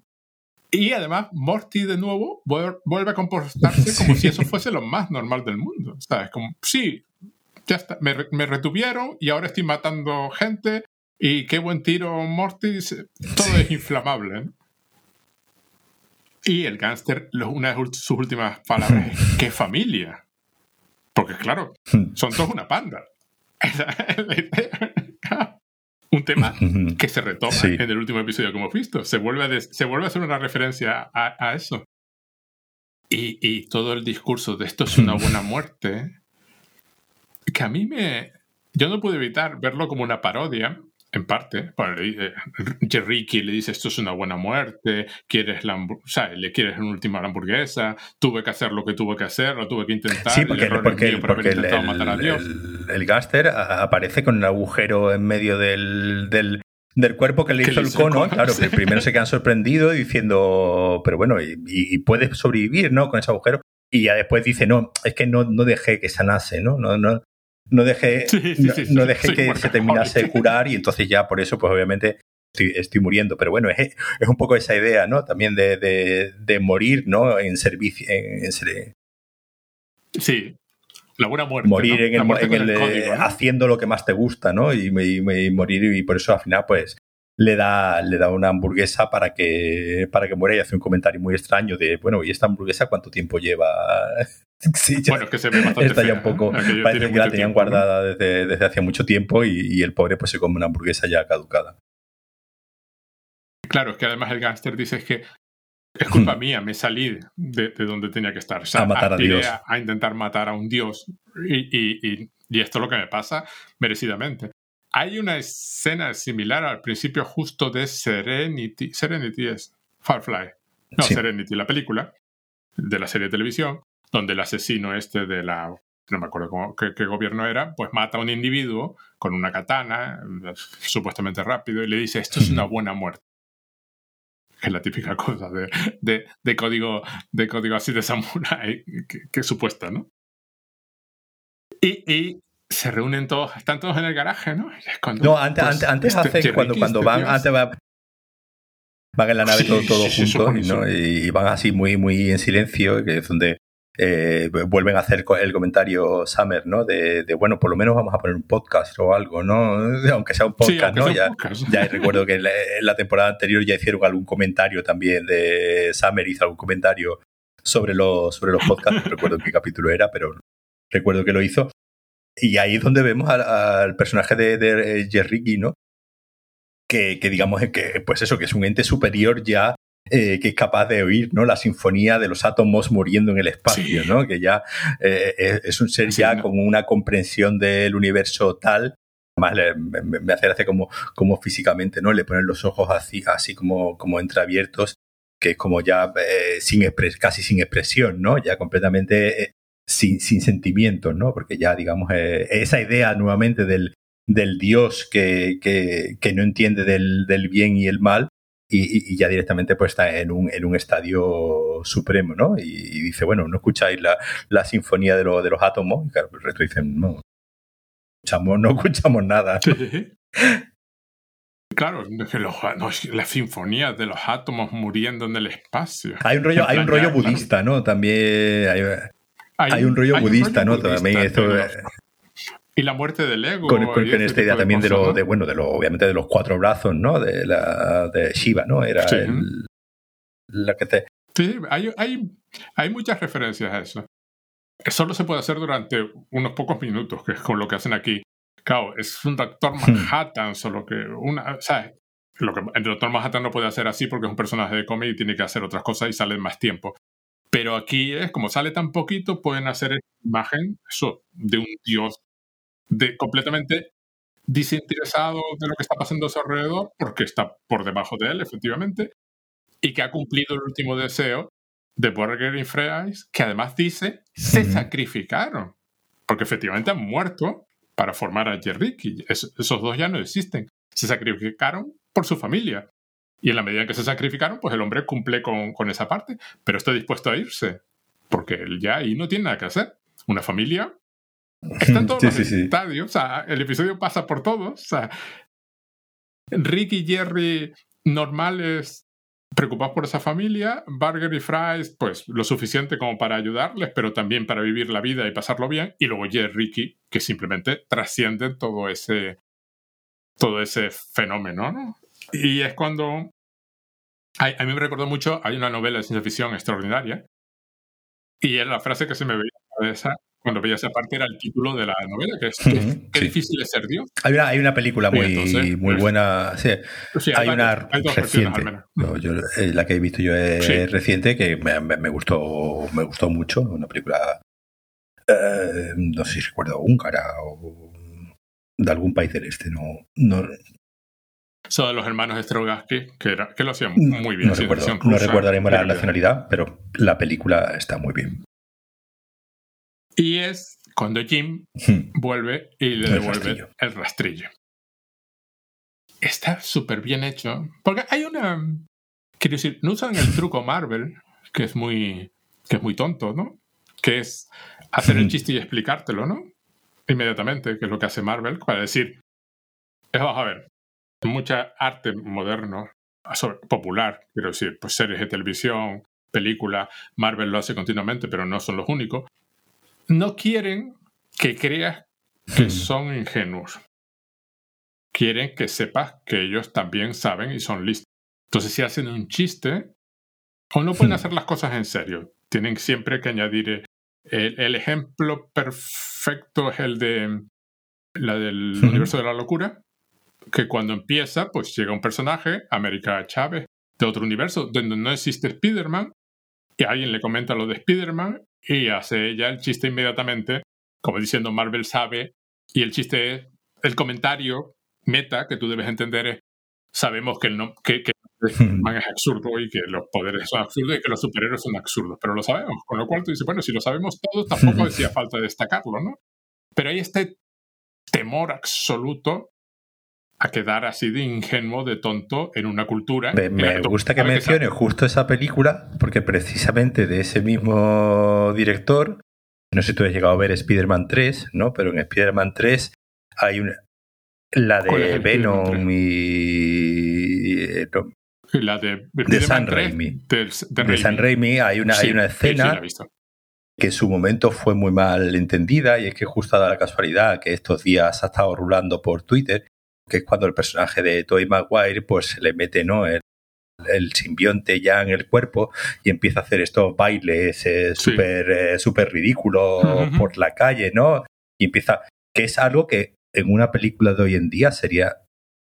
Y además, Morty de nuevo vuelve a comportarse como si eso fuese lo más normal del mundo. ¿Sabes? Como, sí, ya está, me, me, retuvieron y ahora estoy matando gente. Y qué buen tiro, Morty. Todo es inflamable. Y el gángster, una de sus últimas palabras es: ¡qué familia! Porque, claro, son todos una panda. [laughs] un tema que se retoma en el último episodio que hemos visto. Se vuelve a, se vuelve a hacer una referencia a, eso. Y, y, todo el discurso de esto es una buena muerte, que a mí me... Yo no pude evitar verlo como una parodia, en parte. Jerricky le dice esto es una buena muerte, quieres la, o sea, le quieres una última hamburguesa, tuve que hacer lo que tuve que hacer, lo tuve que intentar. Sí, porque, el, porque, porque el, el, gáster aparece con un agujero en medio del, del, del cuerpo que le hizo el cono, claro, que primero se quedan [laughs] sorprendidos diciendo, pero bueno, y, y, puedes sobrevivir, ¿no? Con ese agujero. Y ya después dice, no, es que no, no dejé que sanase, ¿no? No, no, no dejé, [laughs] no, dejé que se terminase de curar y entonces ya por eso, pues obviamente estoy, muriendo. Pero bueno, es, es, un poco esa idea, ¿no? También de, de, morir, ¿no? En servicio. En, sí. La buena muerte. Morir en el, haciendo lo que más te gusta, ¿no? Y, y, morir, y por eso al final, pues, le da, le da una hamburguesa para que, para que muera y hace un comentario muy extraño de, bueno, ¿y esta hamburguesa cuánto tiempo lleva? [laughs] sí, bueno, es que se ve bastante ya un poco, parece que la tenían guardada desde, desde hace mucho tiempo y, el pobre pues se come una hamburguesa ya caducada. Claro, es que además el gángster dice que es culpa [laughs] mía, me salí de, donde tenía que estar. a matar a Dios. A, intentar matar a un Dios. Y, y, y, esto es lo que me pasa merecidamente. Hay una escena similar al principio justo de Serenity. Serenity es Firefly. No, Serenity, la película de la serie de televisión, donde el asesino este de la no me acuerdo cómo, qué, gobierno era, pues mata a un individuo con una katana, [laughs] supuestamente rápido, y le dice, esto es una buena muerte. Es la típica cosa de, de, código, de código así de samurai que, que supuesta, ¿no? Y, y, se reúnen todos, están todos en el garaje, ¿no? no, antes, pues, antes, este hace, cuando, cuando van, antes van en la nave todos juntos ¿no? y, van así muy, muy en silencio, que es donde eh, vuelven a hacer el comentario Summer, ¿no? De, bueno, por lo menos vamos a poner un podcast o algo, ¿no? [laughs] Aunque sea un podcast, ¿no? Ya, ya, recuerdo que en la, temporada anterior ya hicieron algún comentario también de Summer hizo algún comentario sobre los, sobre los podcasts, no recuerdo en qué capítulo era, pero recuerdo que lo hizo. Y ahí es donde vemos al, personaje de, de Jerry ¿no? Que, que, digamos que, pues eso, que es un ente superior ya eh, que es capaz de oír ¿no? la sinfonía de los átomos muriendo en el espacio, ¿no? Que ya eh, es un ser ya con una comprensión del universo tal. Además, me, hace gracia como, como físicamente, ¿no? Le ponen los ojos así, así como, como entreabiertos, que es como ya eh, sin casi sin expresión, ¿no? Ya completamente sin, sin sentimientos, ¿no? Porque ya, digamos, eh, esa idea nuevamente del, del Dios que, que, que no entiende del, del, bien y el mal y, y, ya directamente pues está en un, en un estadio supremo, ¿no? Y, dice, bueno, ¿no escucháis la, la sinfonía de, lo, de los átomos? Y claro, pues el resto dicen, no, escuchamos, no escuchamos nada. [laughs] Claro, la sinfonía de los átomos muriendo en el espacio. Hay un rollo, hay un rollo budista, ¿no? También hay, hay, un rollo budista, ¿no? también esto, y la muerte del ego. Con, esta idea también de, lo, de, bueno, de lo, obviamente de los cuatro brazos, ¿no? De, la, de Shiva, ¿no? Era el, la que te... Sí, hay, hay, hay muchas referencias a eso. Solo se puede hacer durante unos pocos minutos, que es con lo que hacen aquí. Claro, es un Doctor hmm. Manhattan, solo que una, ¿sabes? Lo que el Doctor Manhattan no puede hacer así porque es un personaje de cómic y tiene que hacer otras cosas y sale más tiempo. Pero aquí es como sale tan poquito, pueden hacer imagen eso, de un dios de, completamente desinteresado de lo que está pasando a su alrededor, porque está por debajo de él, efectivamente, y que ha cumplido el último deseo de Burger y Fries, que además dice se sacrificaron, porque efectivamente han muerto para formar a Jerry, esos dos ya no existen. Se sacrificaron por su familia. Y en la medida en que se sacrificaron, pues el hombre cumple con, con esa parte, pero está dispuesto a irse, porque él ya ahí no tiene nada que hacer. Una familia está en todos los estadios, o sea, el episodio pasa por todos. O sea, Rick y Jerry normales preocupados por esa familia, Burger y Fries, pues lo suficiente como para ayudarles, pero también para vivir la vida y pasarlo bien, y luego Jerry Ricky, que simplemente trascienden todo ese, todo ese fenómeno, ¿no? Y es cuando... A, mí me recordó mucho, hay una novela de ciencia ficción extraordinaria, y es la frase que se me veía en la cabeza cuando veía esa parte era el título de la novela, que es Qué difícil es ser Dios. Hay una, hay una película muy, muy pues, buena. Sí, hay, una reciente. Eh, la que he visto yo es reciente que me, me, gustó, me gustó mucho. Una película, eh, no sé si recuerdo, húngara o de algún país del este. No, no, son de los hermanos Strogaski, que, era, que lo hacían muy bien. No, recuerdo, no recordaremos la nacionalidad, pero la película está muy bien. Y es cuando Jim hmm. vuelve y le devuelve el rastrillo. Está súper bien hecho. Porque hay una. Quiero decir, no usan el truco Marvel, que es muy. que es muy tonto, ¿no? Que es hacer el hmm. chiste y explicártelo, ¿no? Inmediatamente, que es lo que hace Marvel, para decir. Vamos a ver. Mucha arte moderno, popular, quiero decir, pues series de televisión, película, Marvel lo hace continuamente, pero no son los únicos no quieren que creas que son ingenuos. Quieren que sepas que ellos también saben y son listos. Entonces, si hacen un chiste, o no pueden hacer las cosas en serio. Tienen siempre que añadir. Eh, el, ejemplo perfecto es el de la del universo de la locura, que cuando empieza, pues llega un personaje, América Chávez, de otro universo, donde no existe Spider-Man, y alguien le comenta lo de Spider-Man y hace ella el chiste inmediatamente, como diciendo Marvel sabe, y el chiste es, el comentario meta que tú debes entender es, sabemos que el, no, que, que [laughs] man es absurdo y que los poderes son absurdos y que los superhéroes son absurdos, pero lo sabemos, con lo cual tú dices, bueno, si lo sabemos todos, tampoco [laughs] decía falta destacarlo, ¿no? Pero hay este temor absoluto a quedar así de ingenuo, de tonto en una cultura. Me, gusta que mencione justo esa película, porque precisamente de ese mismo director, no sé si tú has llegado a ver Spider-Man 3, ¿no? Pero en Spider-Man 3 hay una. La de Venom y. Eh, la de, de San Raimi. De, San Raimi hay una, hay una escena que en su momento fue muy mal entendida y es que justo da la casualidad que estos días ha estado rulando por Twitter que es cuando el personaje de Toy Maguire pues le mete ¿no? el, simbionte ya en el cuerpo y empieza a hacer estos bailes eh, súper eh, super ridículos por la calle, ¿no? Y empieza, que es algo que en una película de hoy en día sería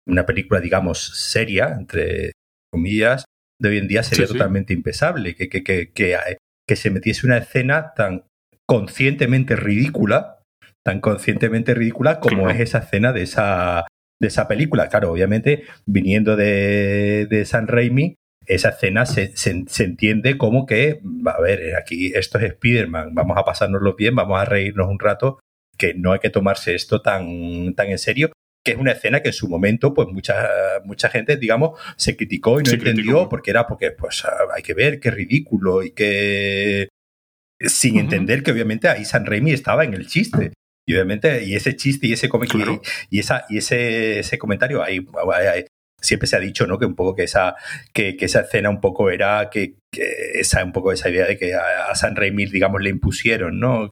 una película, digamos, seria, entre comillas, de hoy en día sería totalmente impensable que, que, que, que, se metiese una escena tan conscientemente ridícula, tan conscientemente ridícula como es esa escena de esa de esa película. Claro, obviamente, viniendo de, de San Raimi, esa escena se, se, entiende como que, a ver, aquí esto es Spider-Man, vamos a pasárnoslo bien, vamos a reírnos un rato, que no hay que tomarse esto tan, tan en serio, que es una escena que en su momento, pues mucha, mucha gente, digamos, se criticó y no entendió, porque era porque, pues, hay que ver qué ridículo y que sin entender que obviamente ahí San Raimi estaba en el chiste. Y obviamente, y ese chiste y ese y, esa, y ese, ese comentario, ahí, siempre se ha dicho, ¿no? Que un poco que esa, que, que esa escena un poco era que, esa, un poco esa idea de que a, San Raimi, digamos, le impusieron, ¿no?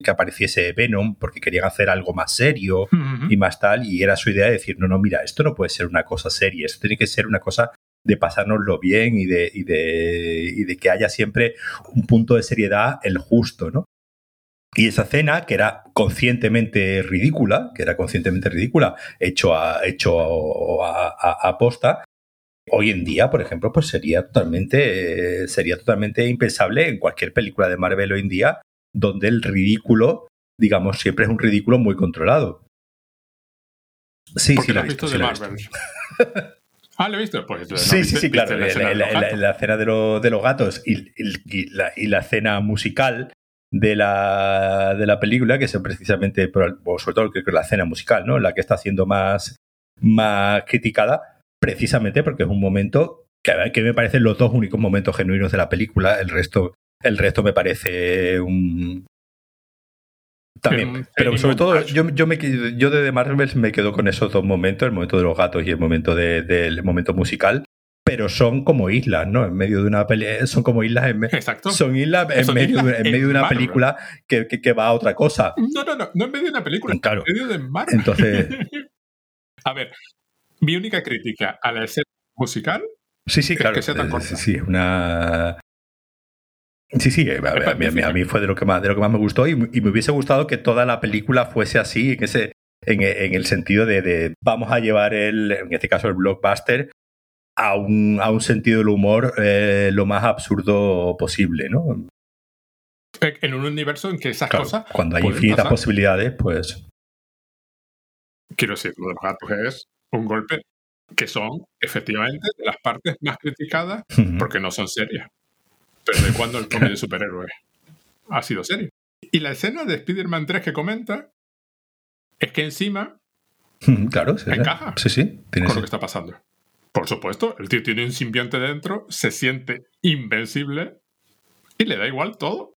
que apareciese Venom porque querían hacer algo más serio y más tal, y era su idea de decir, no, no, mira, esto no puede ser una cosa seria, esto tiene que ser una cosa de pasárnoslo bien y de, y de, y de que haya siempre un punto de seriedad el justo, ¿no? Y esa escena, que era conscientemente ridícula, que era conscientemente ridícula, hecho a, hecho a, a, posta, hoy en día, por ejemplo, pues sería totalmente, sería totalmente impensable en cualquier película de Marvel hoy en día, donde el ridículo, digamos, siempre es un ridículo muy controlado. Sí, sí, lo he visto. de Marvel. [laughs] Ah, lo he visto. Pues, sí, sí, sí, claro. La, escena de, de, los gatos y, y, la, y, la, escena musical de la, de la película, que es precisamente, o sobre todo creo que la escena musical, ¿no? La que está siendo más, más criticada, precisamente porque es un momento que, que me parecen los dos únicos momentos genuinos de la película. El resto, el resto me parece un, también, pero sobre todo yo, yo, me, yo de The Marvels me quedo con esos dos momentos, el momento de los gatos y el momento del de, momento musical, pero son como islas, ¿no? En medio de una película, son como islas en Exacto. Son islas en, medio, en medio de una película que, que, va a otra cosa. No, no, no, no en medio de una película, claro. en medio de Marvel. Entonces. [laughs] a ver, mi única crítica a la escena musical Sí, sí, claro. Que sea tan Sí, sí, una. Sí, sí, a, mí, fue de lo que más, de lo que más me gustó y, me hubiese gustado que toda la película fuese así, en, ese, en, el sentido de, vamos a llevar el, en este caso el blockbuster a un, a un sentido del humor eh, lo más absurdo posible, ¿no? En un universo en que esas cosas. Cuando hay infinitas posibilidades, pues. Quiero decir, lo de los gatos es un golpe que son efectivamente las partes más criticadas porque no son serias. Pero ¿de cuándo el cómic de superhéroes ha sido serio? Y la escena de Spider-Man 3 que comenta es que encima claro, encaja sí, sí, con lo que está pasando. Por supuesto, el tío tiene un simbionte dentro, se siente invencible y le da igual todo.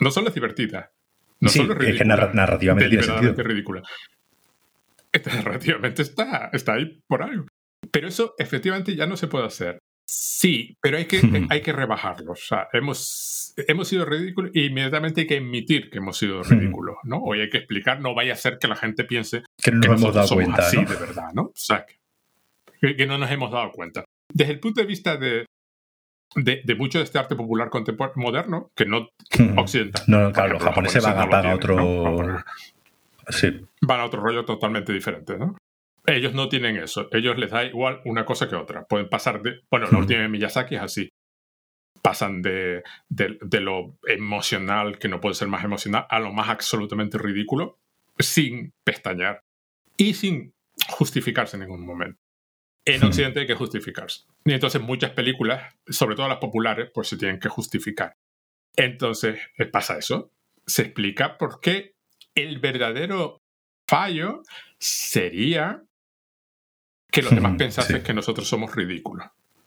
No solo es divertida, no solo es ridícula. Es que narrativamente tiene sentido. ridícula. Narrativamente está, está ahí por algo. Pero eso efectivamente ya no se puede hacer. Sí, pero hay que, [laughs] hay que rebajarlo. O sea, hemos, hemos sido ridículos e inmediatamente hay que admitir que hemos sido ridículos, ¿no? Hoy hay que explicar, no vaya a ser que la gente piense que no nos hemos dado cuenta. Así de verdad, ¿no? O sea, que, no nos hemos dado cuenta. Desde el punto de vista de, de, mucho de este arte popular contemporáneo moderno, que no occidental. No, claro, los japoneses van a, otro. sí. Van a otro rollo totalmente diferente, ¿no? Ellos no tienen eso. Ellos les da igual una cosa que otra. Pueden pasar de. Bueno, la última de Miyazaki es así. Pasan de, de, lo emocional, que no puede ser más emocional, a lo más absolutamente ridículo, sin pestañear y sin justificarse en ningún momento. En Occidente hay que justificarse. Y entonces muchas películas, sobre todo las populares, pues se tienen que justificar. Entonces eh, pasa eso. Se explica por qué el verdadero fallo sería que los demás pensasen que nosotros somos ridículos.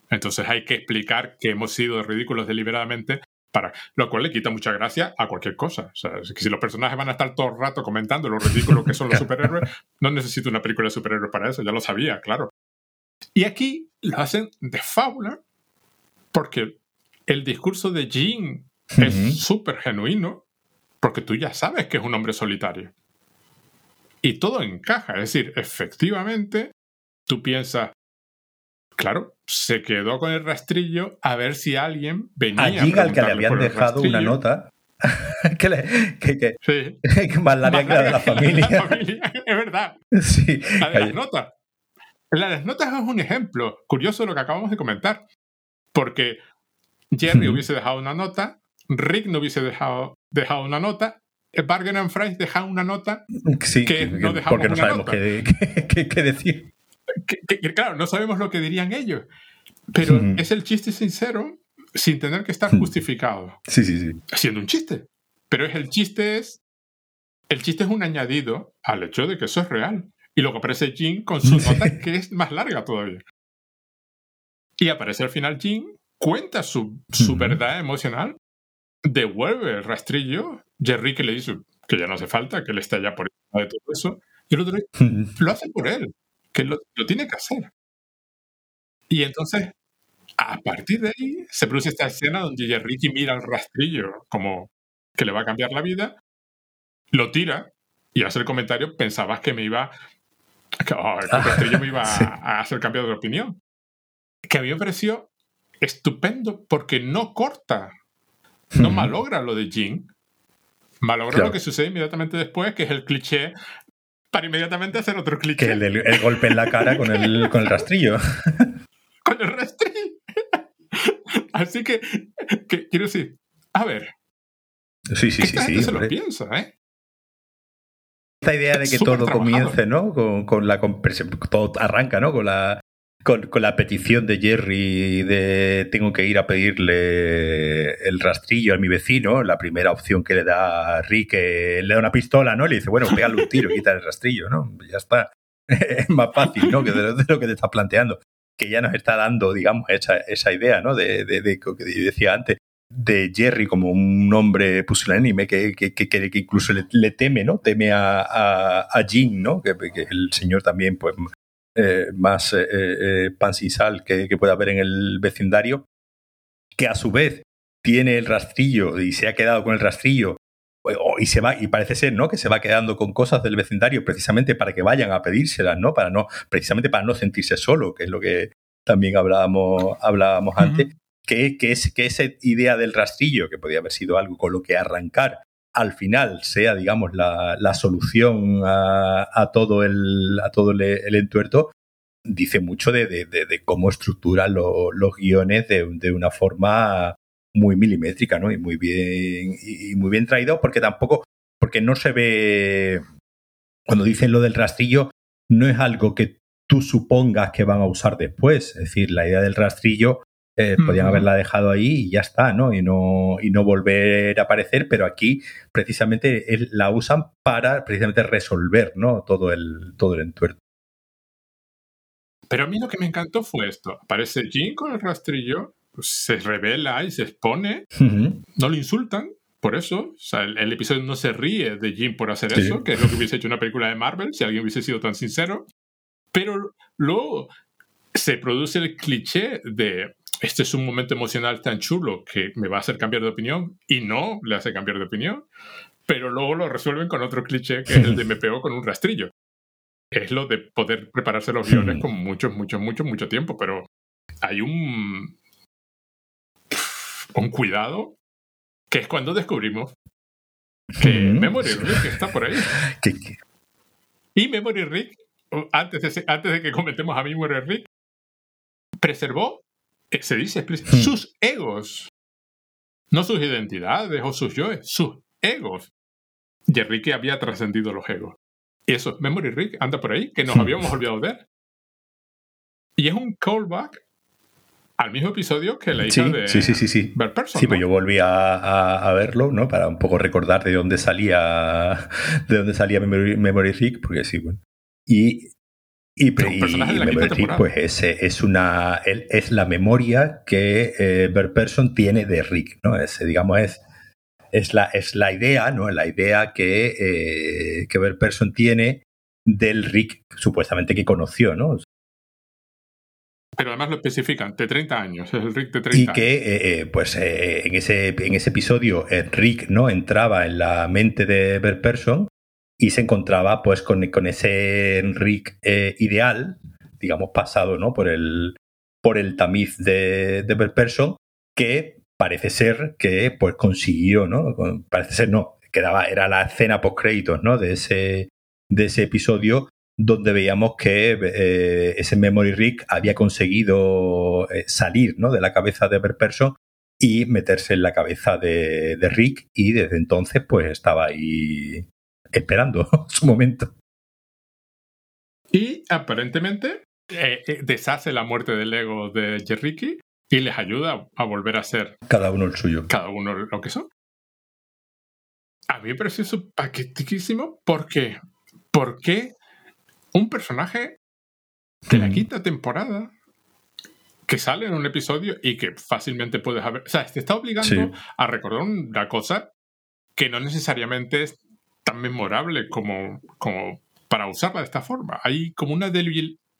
Entonces hay que explicar que hemos sido ridículos deliberadamente, para, lo cual le quita mucha gracia a cualquier cosa. O sea, que si los personajes van a estar todo el rato comentando lo ridículos que son los [laughs] superhéroes, no necesito una película de superhéroes para eso, ya lo sabía, claro. Y aquí lo hacen de fábula porque el discurso de Jean es súper genuino porque tú ya sabes que es un hombre solitario. Y todo encaja, es decir, efectivamente tú piensas, claro, se quedó con el rastrillo a ver si alguien venía a Giga, al que le habían dejado una nota. [laughs] que, le, que, que, [laughs] que más la había quedado la familia. la familia. [laughs] Es verdad. Sí. La de las notas. La de las notas es un ejemplo curioso de lo que acabamos de comentar. Porque Jerry [laughs] hubiese dejado una nota, Rick no hubiese dejado, dejado una nota, Bargain and Fries deja una nota sí, que, no dejamos porque no sabemos qué, qué decir claro, no sabemos lo que dirían ellos, pero es el chiste sincero sin tener que estar justificado. Sí, sí, sí. Siendo un chiste. Pero es el chiste es. El chiste es un añadido al hecho de que eso es real. Y luego aparece Jim con su [laughs] nota que es más larga todavía. Y aparece al final Jim, cuenta su, su verdad emocional, devuelve el rastrillo. Jerry que le dice que ya no hace falta, que él está ya por encima de todo eso. Y el otro lo hace por él que lo, tiene que hacer. Y entonces, a partir de ahí, se produce esta escena donde Ricky mira al rastrillo como que le va a cambiar la vida, lo tira y hace el comentario, pensabas que me iba, [laughs] oh, el [laughs] rastrillo me iba a, hacer cambiar de opinión. que a mí me pareció estupendo porque no corta, no malogra lo de Jin, malogra lo que sucede inmediatamente después, que es el cliché para inmediatamente hacer otro cliché. Que el, golpe en la cara con el, [laughs] con el rastrillo. con el rastrillo. Así que, quiero decir, a ver. Sí, sí, sí, sí. se lo piensa, ¿eh? Esta idea de que todo comience, ¿no? Con, con la todo arranca, ¿no? Con la con, la petición de Jerry de tengo que ir a pedirle el rastrillo a mi vecino, la primera opción que le da a Rick, le da una pistola, ¿no? Le dice, bueno, pégale un tiro, quita el rastrillo, ¿no? Ya está. [laughs] es más fácil, ¿no? Que de, lo que te estás planteando. Que ya nos está dando, digamos, esa, esa idea, ¿no? De, de, de, que decía antes, de Jerry como un hombre pusilánime que, que, que, que incluso le, teme, ¿no? Teme a, a, a ¿no? Que, el señor también, pues, eh, más eh, eh, sal que, pueda haber en el vecindario, que a su vez tiene el rastrillo y se ha quedado con el rastrillo y se va y parece ser no que se va quedando con cosas del vecindario precisamente para que vayan a pedírselas no para no precisamente para no sentirse solo que es lo que también hablábamos hablábamos antes que, que, es, que esa idea del rastrillo que podía haber sido algo con lo que arrancar al final sea, digamos, la, solución a, todo el, a todo el, entuerto, dice mucho de, cómo estructura los guiones de, de, una forma muy milimétrica, ¿no? Y muy bien, y muy bien traído, porque tampoco, porque no se ve, cuando dicen lo del rastrillo, no es algo que tú supongas que van a usar después. Es decir, la idea del rastrillo eh, podían haberla dejado ahí y ya está, ¿no? Y no, y no volver a aparecer, pero aquí precisamente la usan para precisamente resolver, ¿no? Todo el, todo el entuerto. Pero a mí lo que me encantó fue esto. Aparece Jin con el rastrillo, pues, se revela y se expone, no lo insultan, por eso, o sea, el, episodio no se ríe de Jim por hacer eso, que es lo que hubiese hecho una película de Marvel, si alguien hubiese sido tan sincero. Pero luego se produce el cliché de este es un momento emocional tan chulo que me va a hacer cambiar de opinión y no le hace cambiar de opinión, pero luego lo resuelven con otro cliché que es el de me [laughs] pego con un rastrillo. Es lo de poder prepararse los guiones con mucho, mucho, mucho, mucho tiempo, pero hay un, un cuidado que es cuando descubrimos que Memory Rick está por ahí. [laughs] Y Memory Rick, antes de, antes de que comentemos a Memory Rick, preservó se dice hmm. sus egos. No sus identidades o sus yoes, sus egos. Y Enrique había trascendido los egos. Y eso, Memory Rick anda por ahí, que nos hmm. habíamos olvidado de él. Y es un callback al mismo episodio que la hija de sí, sí, sí, sí. Sí, pues yo volví a, verlo, ¿no? Para un poco recordar de dónde salía [laughs] de dónde salía Memory, Memory Rick, porque sí, bueno. Y y, pues es, es, una, es la memoria que eh, Bert Person tiene de Rick, ¿no? Es, digamos, es, es, la, es la idea, ¿no? La idea que, eh, que Bert Person tiene del Rick supuestamente que conoció, ¿no? Pero además lo especifican, de 30 años, es el Rick de 30 Y que, eh, eh, pues, en, ese, en ese episodio, Rick no entraba en la mente de Bert Person y se encontraba pues con, con ese Rick eh, ideal, digamos, pasado ¿no? por, el, por el tamiz de, de Person, que parece ser que pues consiguió, ¿no? Parece ser no, quedaba, era la escena post créditos, ¿no? De ese, de ese episodio donde veíamos que eh, ese Memory Rick había conseguido eh, salir ¿no? de la cabeza de Person y meterse en la cabeza de, de, Rick y desde entonces pues estaba ahí esperando [laughs] su momento. Y aparentemente eh, eh, deshace la muerte del ego de Jerricky y les ayuda a volver a ser cada uno el suyo. Cada uno lo que son. A mí me pareció eso paquetísimo porque, porque un personaje de la quinta temporada que sale en un episodio y que fácilmente puedes haber. O sea, te está obligando a recordar una cosa que no necesariamente es tan memorable como, como para usarla de esta forma. Hay como una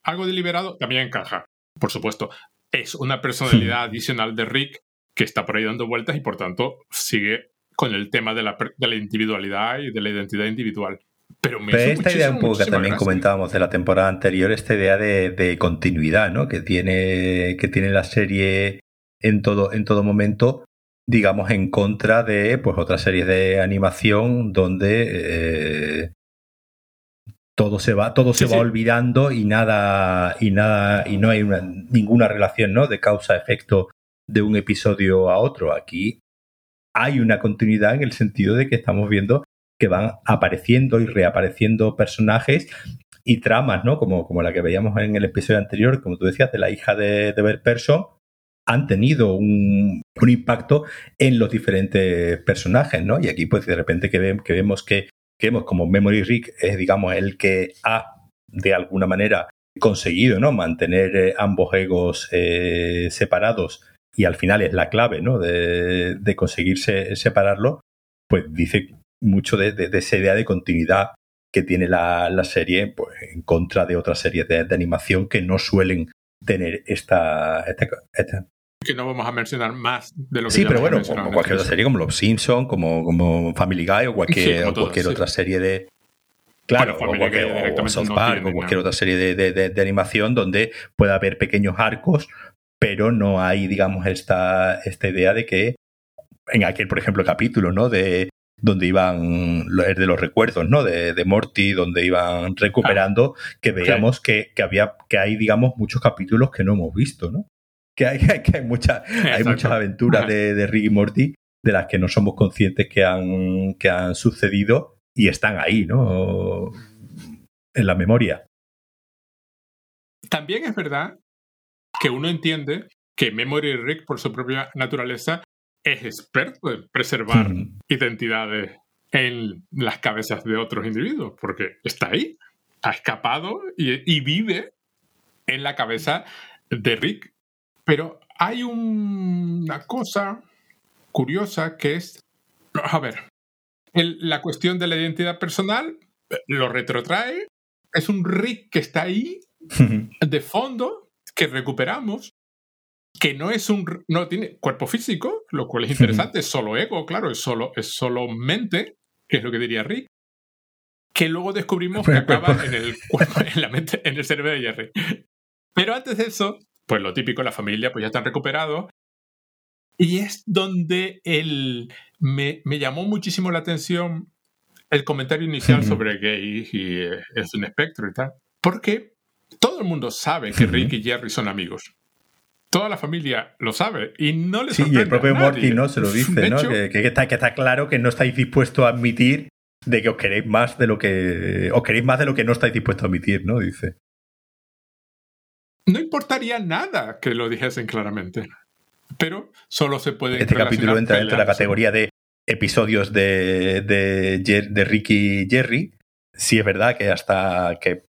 algo deliberado, también encaja. Por supuesto, es una personalidad [laughs] adicional de Rick que está por ahí dando vueltas y por tanto sigue con el tema de la, de la individualidad y de la identidad individual. Pero, me Pero esta idea un poco que también comentábamos de la temporada anterior, esta idea de, continuidad, ¿no? Que tiene, que tiene la serie en todo, en todo momento, digamos, en contra de pues otras series de animación donde eh, todo se va, todo se va olvidando y nada, y nada, y no hay ninguna relación, ¿no? De causa-efecto de un episodio a otro. Aquí hay una continuidad en el sentido de que estamos viendo que van apareciendo y reapareciendo personajes y tramas, ¿no? Como, como la que veíamos en el episodio anterior, como tú decías, de la hija de, de Bert Person, han tenido un, un, impacto en los diferentes personajes, ¿no? Y aquí, pues, de repente que, que vemos que, que, vemos como Memory Rick es, digamos, el que ha, de alguna manera, conseguido, ¿no? Mantener eh, ambos egos eh, separados y al final es la clave, ¿no? De, de conseguirse separarlo, pues dice mucho de, esa idea de continuidad que tiene la, serie pues, en contra de otras series de, animación que no suelen tener esta, que no vamos a mencionar más de lo que Sí, pero bueno, como cualquier otra serie, como Los Simpsons, como, como Family Guy o cualquier, cualquier otra serie de. Claro, o cualquier, South Park o cualquier otra serie de, de, animación donde pueda haber pequeños arcos, pero no hay, digamos, esta, esta idea de que en aquel, por ejemplo, capítulo, ¿no? De donde iban, de los recuerdos, ¿no? De, de Morty, donde iban recuperando, que veíamos que, que, había, que hay, digamos, muchos capítulos que no hemos visto, ¿no? Que hay, [laughs] que hay, mucha, hay muchas aventuras de, de Rick y Morty de las que no somos conscientes que han, que han sucedido y están ahí, ¿no? En la memoria. También es verdad que uno entiende que Memory Rick, por su propia naturaleza, es experto en preservar identidades en las cabezas de otros individuos, porque está ahí, ha escapado y, vive en la cabeza de Rick. Pero hay una cosa curiosa que es, a ver, la cuestión de la identidad personal lo retrotrae, es un Rick que está ahí de fondo, que recuperamos, que no es un no tiene cuerpo físico, lo cual es interesante, es solo ego, claro, es solo, es solo mente, que es lo que diría Rick, que luego descubrimos que acaba en el cuerpo, en la mente, en el cerebro de Jerry. Pero antes de eso, pues lo típico, la familia pues ya están recuperados. Y es donde el, me, me llamó muchísimo la atención el comentario inicial sobre gay y eh, es un espectro y tal. Porque todo el mundo sabe que Rick y Jerry son amigos toda la familia lo sabe y no le Sí, y el propio Morty no se lo dice, ¿no? que, está, que está claro que no estáis dispuestos a admitir de que os queréis más de lo que os queréis más de lo que no estáis dispuestos a admitir, ¿no? Dice. No importaría nada que lo dijesen claramente, pero solo se puede. Este capítulo entra dentro de la categoría de episodios de, de, de Ricky y Jerry. Sí es verdad que hasta que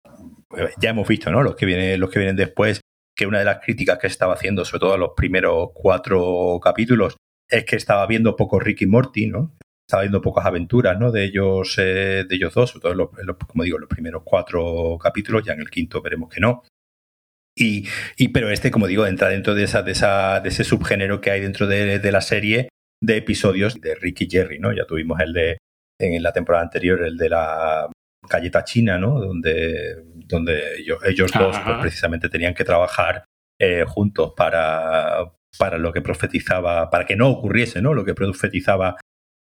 eh, ya hemos visto, ¿no? Los que vienen, los que vienen después que una de las críticas que estaba haciendo, sobre todo en los primeros cuatro capítulos, es que estaba viendo poco Ricky Morty, ¿no? Estaba viendo pocas aventuras, ¿no? De ellos, eh, de ellos dos, sobre todo, los, como digo, los primeros cuatro capítulos, ya en el quinto veremos que no. Y, y pero este, como digo, entra dentro de, esa, de, esa, de ese subgénero que hay dentro de, de la serie de episodios de Ricky Jerry, ¿no? Ya tuvimos el de, en la temporada anterior, el de la galleta china, ¿no? Donde, donde ellos, ellos dos pues, precisamente tenían que trabajar eh, juntos para, para lo que profetizaba, para que no ocurriese, ¿no? Lo que profetizaba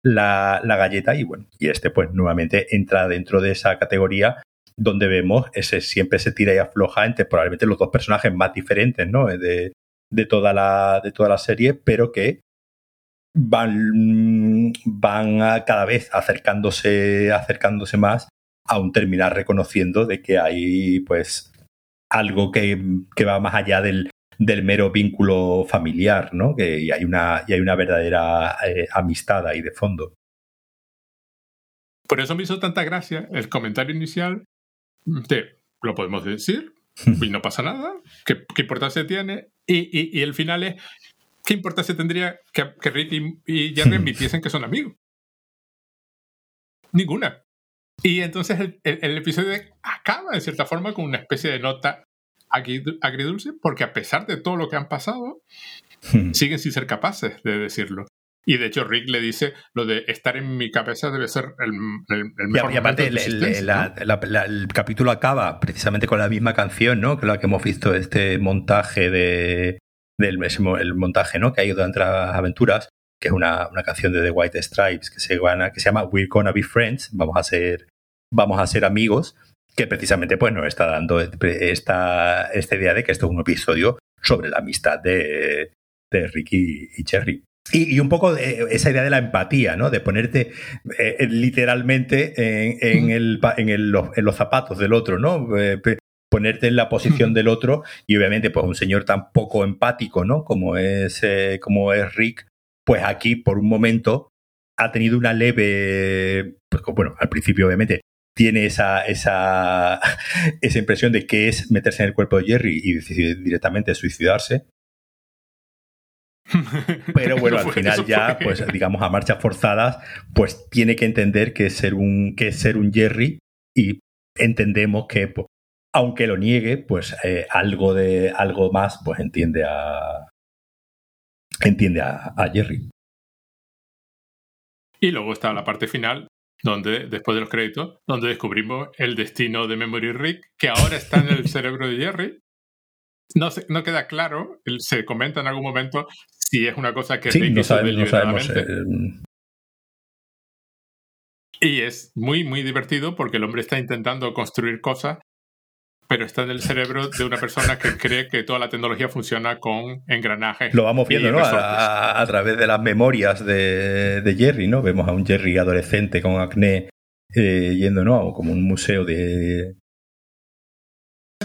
la, la, galleta y bueno, y este pues nuevamente entra dentro de esa categoría donde vemos ese siempre se tira y afloja entre probablemente los dos personajes más diferentes, ¿no? De, de toda la, de toda la serie, pero que van, van cada vez acercándose, acercándose más aún terminar reconociendo de que hay pues algo que, va más allá del, del, mero vínculo familiar, ¿no? Que y hay una, y hay una verdadera eh, amistad ahí de fondo. Por eso me hizo tanta gracia el comentario inicial de lo podemos decir y no pasa nada, ¿qué, importancia tiene? Y, y, el final es, ¿qué importancia tendría que, que Rick y, y Jerry admitiesen [laughs] que son amigos? Ninguna. Y entonces el, episodio acaba de cierta forma con una especie de nota agridulce, porque a pesar de todo lo que han pasado, [laughs] siguen sin ser capaces de decirlo. Y de hecho, Rick le dice lo de estar en mi cabeza debe ser el, mejor. Y, aparte, el, capítulo acaba precisamente con la misma canción, ¿no? Que la que hemos visto, este montaje de. del el montaje, ¿no? Que hay durante las aventuras, que es una, canción de The White Stripes que se, que se llama We're Gonna Be Friends, vamos a ser, vamos a ser amigos, que precisamente pues nos está dando esta, esta idea de que esto es un episodio sobre la amistad de, de Ricky y Cherry. Y, un poco de esa idea de la empatía, ¿no? De ponerte eh, literalmente en, el, en, los zapatos del otro, ¿no? Eh, ponerte en la posición del otro y obviamente pues un señor tan poco empático, ¿no? Como es, eh, como es Rick, pues aquí por un momento ha tenido una leve, pues, bueno, al principio obviamente tiene esa, esa, [laughs] esa impresión de que es meterse en el cuerpo de Jerry y directamente suicidarse. [laughs] Pero bueno, al final ya, pues digamos, a marchas forzadas, pues tiene que entender que es ser un, que es ser un Jerry y entendemos que, pues, aunque lo niegue, pues eh, algo de algo más, pues entiende a entiende a, a Jerry. Y luego está la parte final, donde, después de los créditos, donde descubrimos el destino de Memory Rick, que ahora está en el [laughs] cerebro de Jerry. No, no queda claro, se comenta en algún momento si es una cosa que Rick no, sabemos. Eh, y es muy, muy divertido porque el hombre está intentando construir cosas pero está en el cerebro de una persona que cree que toda la tecnología funciona con engranajes. Lo vamos viendo, ¿no? A, través de las memorias de, Jerry, ¿no? Vemos a un Jerry adolescente con acné eh, yendo, ¿no? Como un museo de.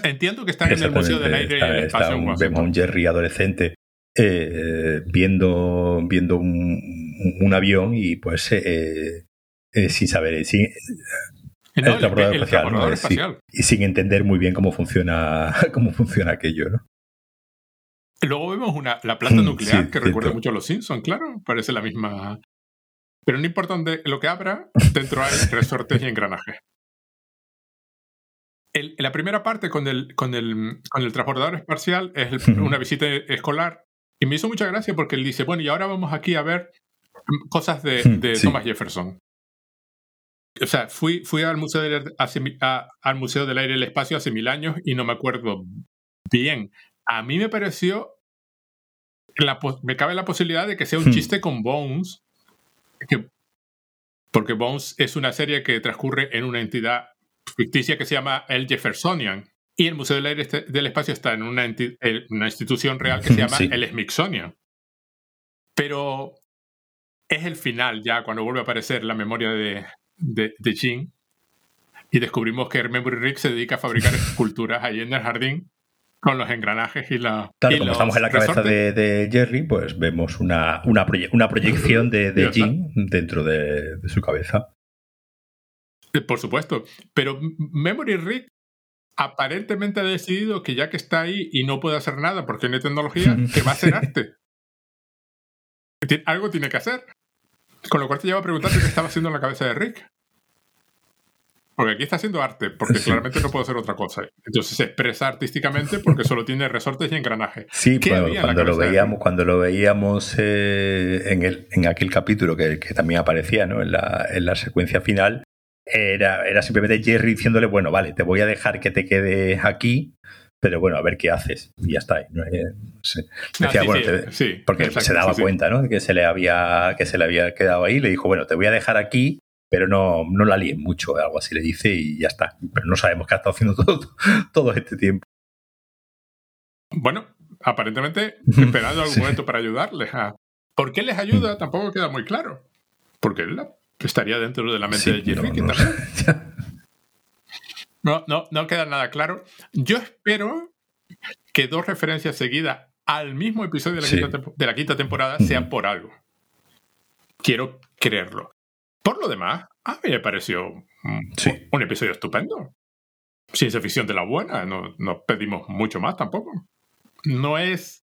Entiendo que están en el Museo del Aire y el Espacio. vemos a un Jerry adolescente eh, viendo, viendo un, avión y pues eh, eh, sin saber, sin, el, espacial, Y sin entender muy bien cómo funciona, [laughs] cómo funciona aquello, ¿no? Luego vemos una, la planta mm, nuclear que recuerda mucho a los Simpsons, claro, parece la misma. Pero no importa lo que abra, dentro hay [laughs] resortes y engranajes. La primera parte con el, con el, con el transbordador espacial es una visita escolar y me hizo mucha gracia porque él dice, bueno, y ahora vamos aquí a ver cosas de, de Thomas Jefferson. O sea, fui, fui al, Museo del, al Museo del Aire y el Espacio hace mil años y no me acuerdo bien. A mí me pareció. La, me cabe la posibilidad de que sea un hmm. chiste con Bones. porque Bones es una serie que transcurre en una entidad ficticia que se llama el Jeffersonian. Y el Museo del Aire este, del Espacio está en una, una institución real que se llama el Smithsonian. Pero es el final ya, cuando vuelve a aparecer la memoria de, de, y descubrimos que Memory Rick se dedica a fabricar [laughs] esculturas ahí en el jardín con los engranajes y la. Claro, como estamos en la cabeza de, Jerry, pues vemos una, una, una proyección de, de Jin dentro de, su cabeza. [laughs] Por supuesto. Pero Memory Rick aparentemente ha decidido que ya que está ahí y no puede hacer nada porque no hay tecnología, [laughs] que va a hacer arte. Algo tiene que hacer. Con lo cual te lleva a preguntarte qué estaba haciendo en la cabeza de Rick. Porque aquí está haciendo arte, porque claramente no puede hacer otra cosa. Entonces se expresa artísticamente porque solo tiene resortes y engranajes. Sí, cuando, lo veíamos, cuando lo veíamos en, el, en aquel capítulo que, también aparecía ¿no? en, la, en la secuencia final, era, era simplemente Jerry diciéndole, bueno, vale, te voy a dejar que te quedes aquí, pero bueno, a ver qué haces. Y ya está. porque se daba cuenta, ¿no? Que se le había, que se le había quedado ahí. Le dijo, bueno, te voy a dejar aquí, pero no, no la líes mucho, algo así le dice, y ya está. Pero no sabemos qué ha estado haciendo [laughs] todo, todo este tiempo. Bueno, aparentemente esperando algún momento para ayudarles a. ¿Por qué les ayuda? Tampoco queda muy claro. Porque él estaría dentro de la mente de Jerry. [laughs] No, no, no queda nada claro. Yo espero que dos referencias seguidas al mismo episodio de la, quinta, temporada sean por algo. Quiero creerlo. Por lo demás, a mí me pareció un, episodio estupendo. Ciencia ficción de la buena, no, no pedimos mucho más tampoco. No es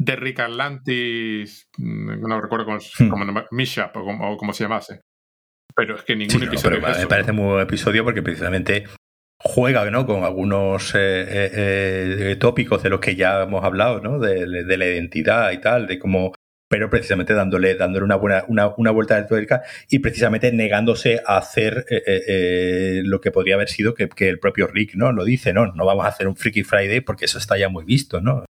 de Rick Atlantis, mm, no recuerdo cómo, hmm. como Mishap o como, se llamase. Pero es que ningún episodio. me parece muy buen episodio porque precisamente juega ¿no? con algunos eh, eh, eh, tópicos de los que ya hemos hablado, ¿no? De, la identidad y tal, de cómo pero precisamente dándole, dándole una buena una, una vuelta de tuerca y precisamente negándose a hacer lo que podría haber sido que, que, el propio Rick no lo dice, no, no vamos a hacer un Freaky Friday porque eso está ya muy visto, ¿no?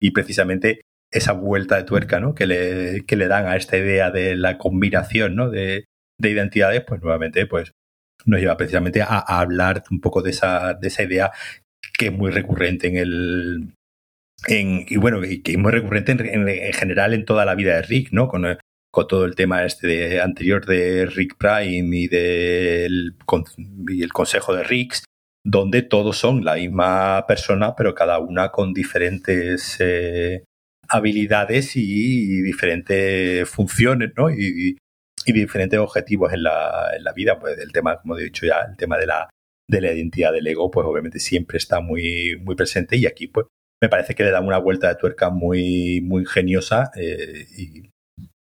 Y precisamente esa vuelta de tuerca, ¿no? Que le, que le dan a esta idea de la combinación, ¿no? De, de identidades, pues nuevamente, pues nos lleva precisamente a, hablar un poco de esa, de esa idea que es muy recurrente en el, en, y bueno, que es muy recurrente en, en, general en toda la vida de Rick, ¿no? Con, con todo el tema este de, anterior de Rick Prime y del y el consejo de Ricks, donde todos son la misma persona, pero cada una con diferentes eh, habilidades y, diferentes funciones, ¿no? Y, y diferentes objetivos en la, en la, vida. Pues el tema, como he dicho ya, el tema de la, de la identidad del ego, pues obviamente siempre está muy, muy presente y aquí, pues me parece que le dan una vuelta de tuerca muy, muy ingeniosa eh, y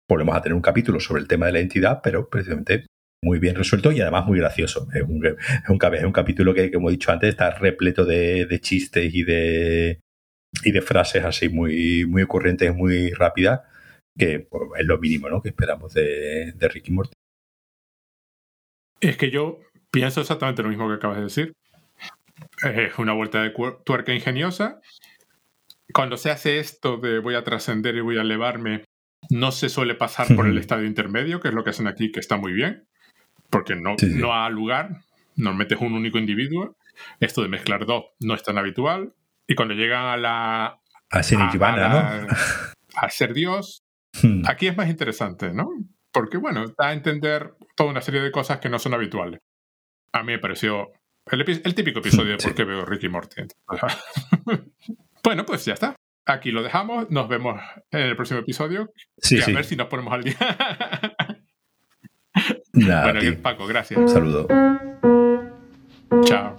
volvemos a tener un capítulo sobre el tema de la identidad, pero precisamente muy bien resuelto y además muy gracioso. Es un, es un, es un capítulo que, como he dicho antes, está repleto de, de, chistes y de, y de frases así muy, muy ocurrentes, muy rápidas, que pues, es lo mínimo ¿no? que esperamos de, de Ricky Morty. Es que yo pienso exactamente lo mismo que acabas de decir. Es una vuelta de tuerca ingeniosa cuando se hace esto de voy a trascender y voy a elevarme, no se suele pasar por el [laughs] estadio intermedio, que es lo que hacen aquí, que está muy bien, porque no, sí, sí. no ha lugar, no metes un único individuo. Esto de mezclar dos no es tan habitual. Y cuando llegan a la. A ser a, a, ¿no? [laughs] a ser Dios, aquí es más interesante, ¿no? Porque, bueno, da a entender toda una serie de cosas que no son habituales. A mí me pareció el, el típico episodio de [laughs] por qué veo Ricky Morty. [laughs] Bueno, pues ya está. Aquí lo dejamos. Nos vemos en el próximo episodio. Sí, y a sí. ver si nos ponemos al día. Nah, bueno, bien, Paco, gracias. Un saludo. Chao.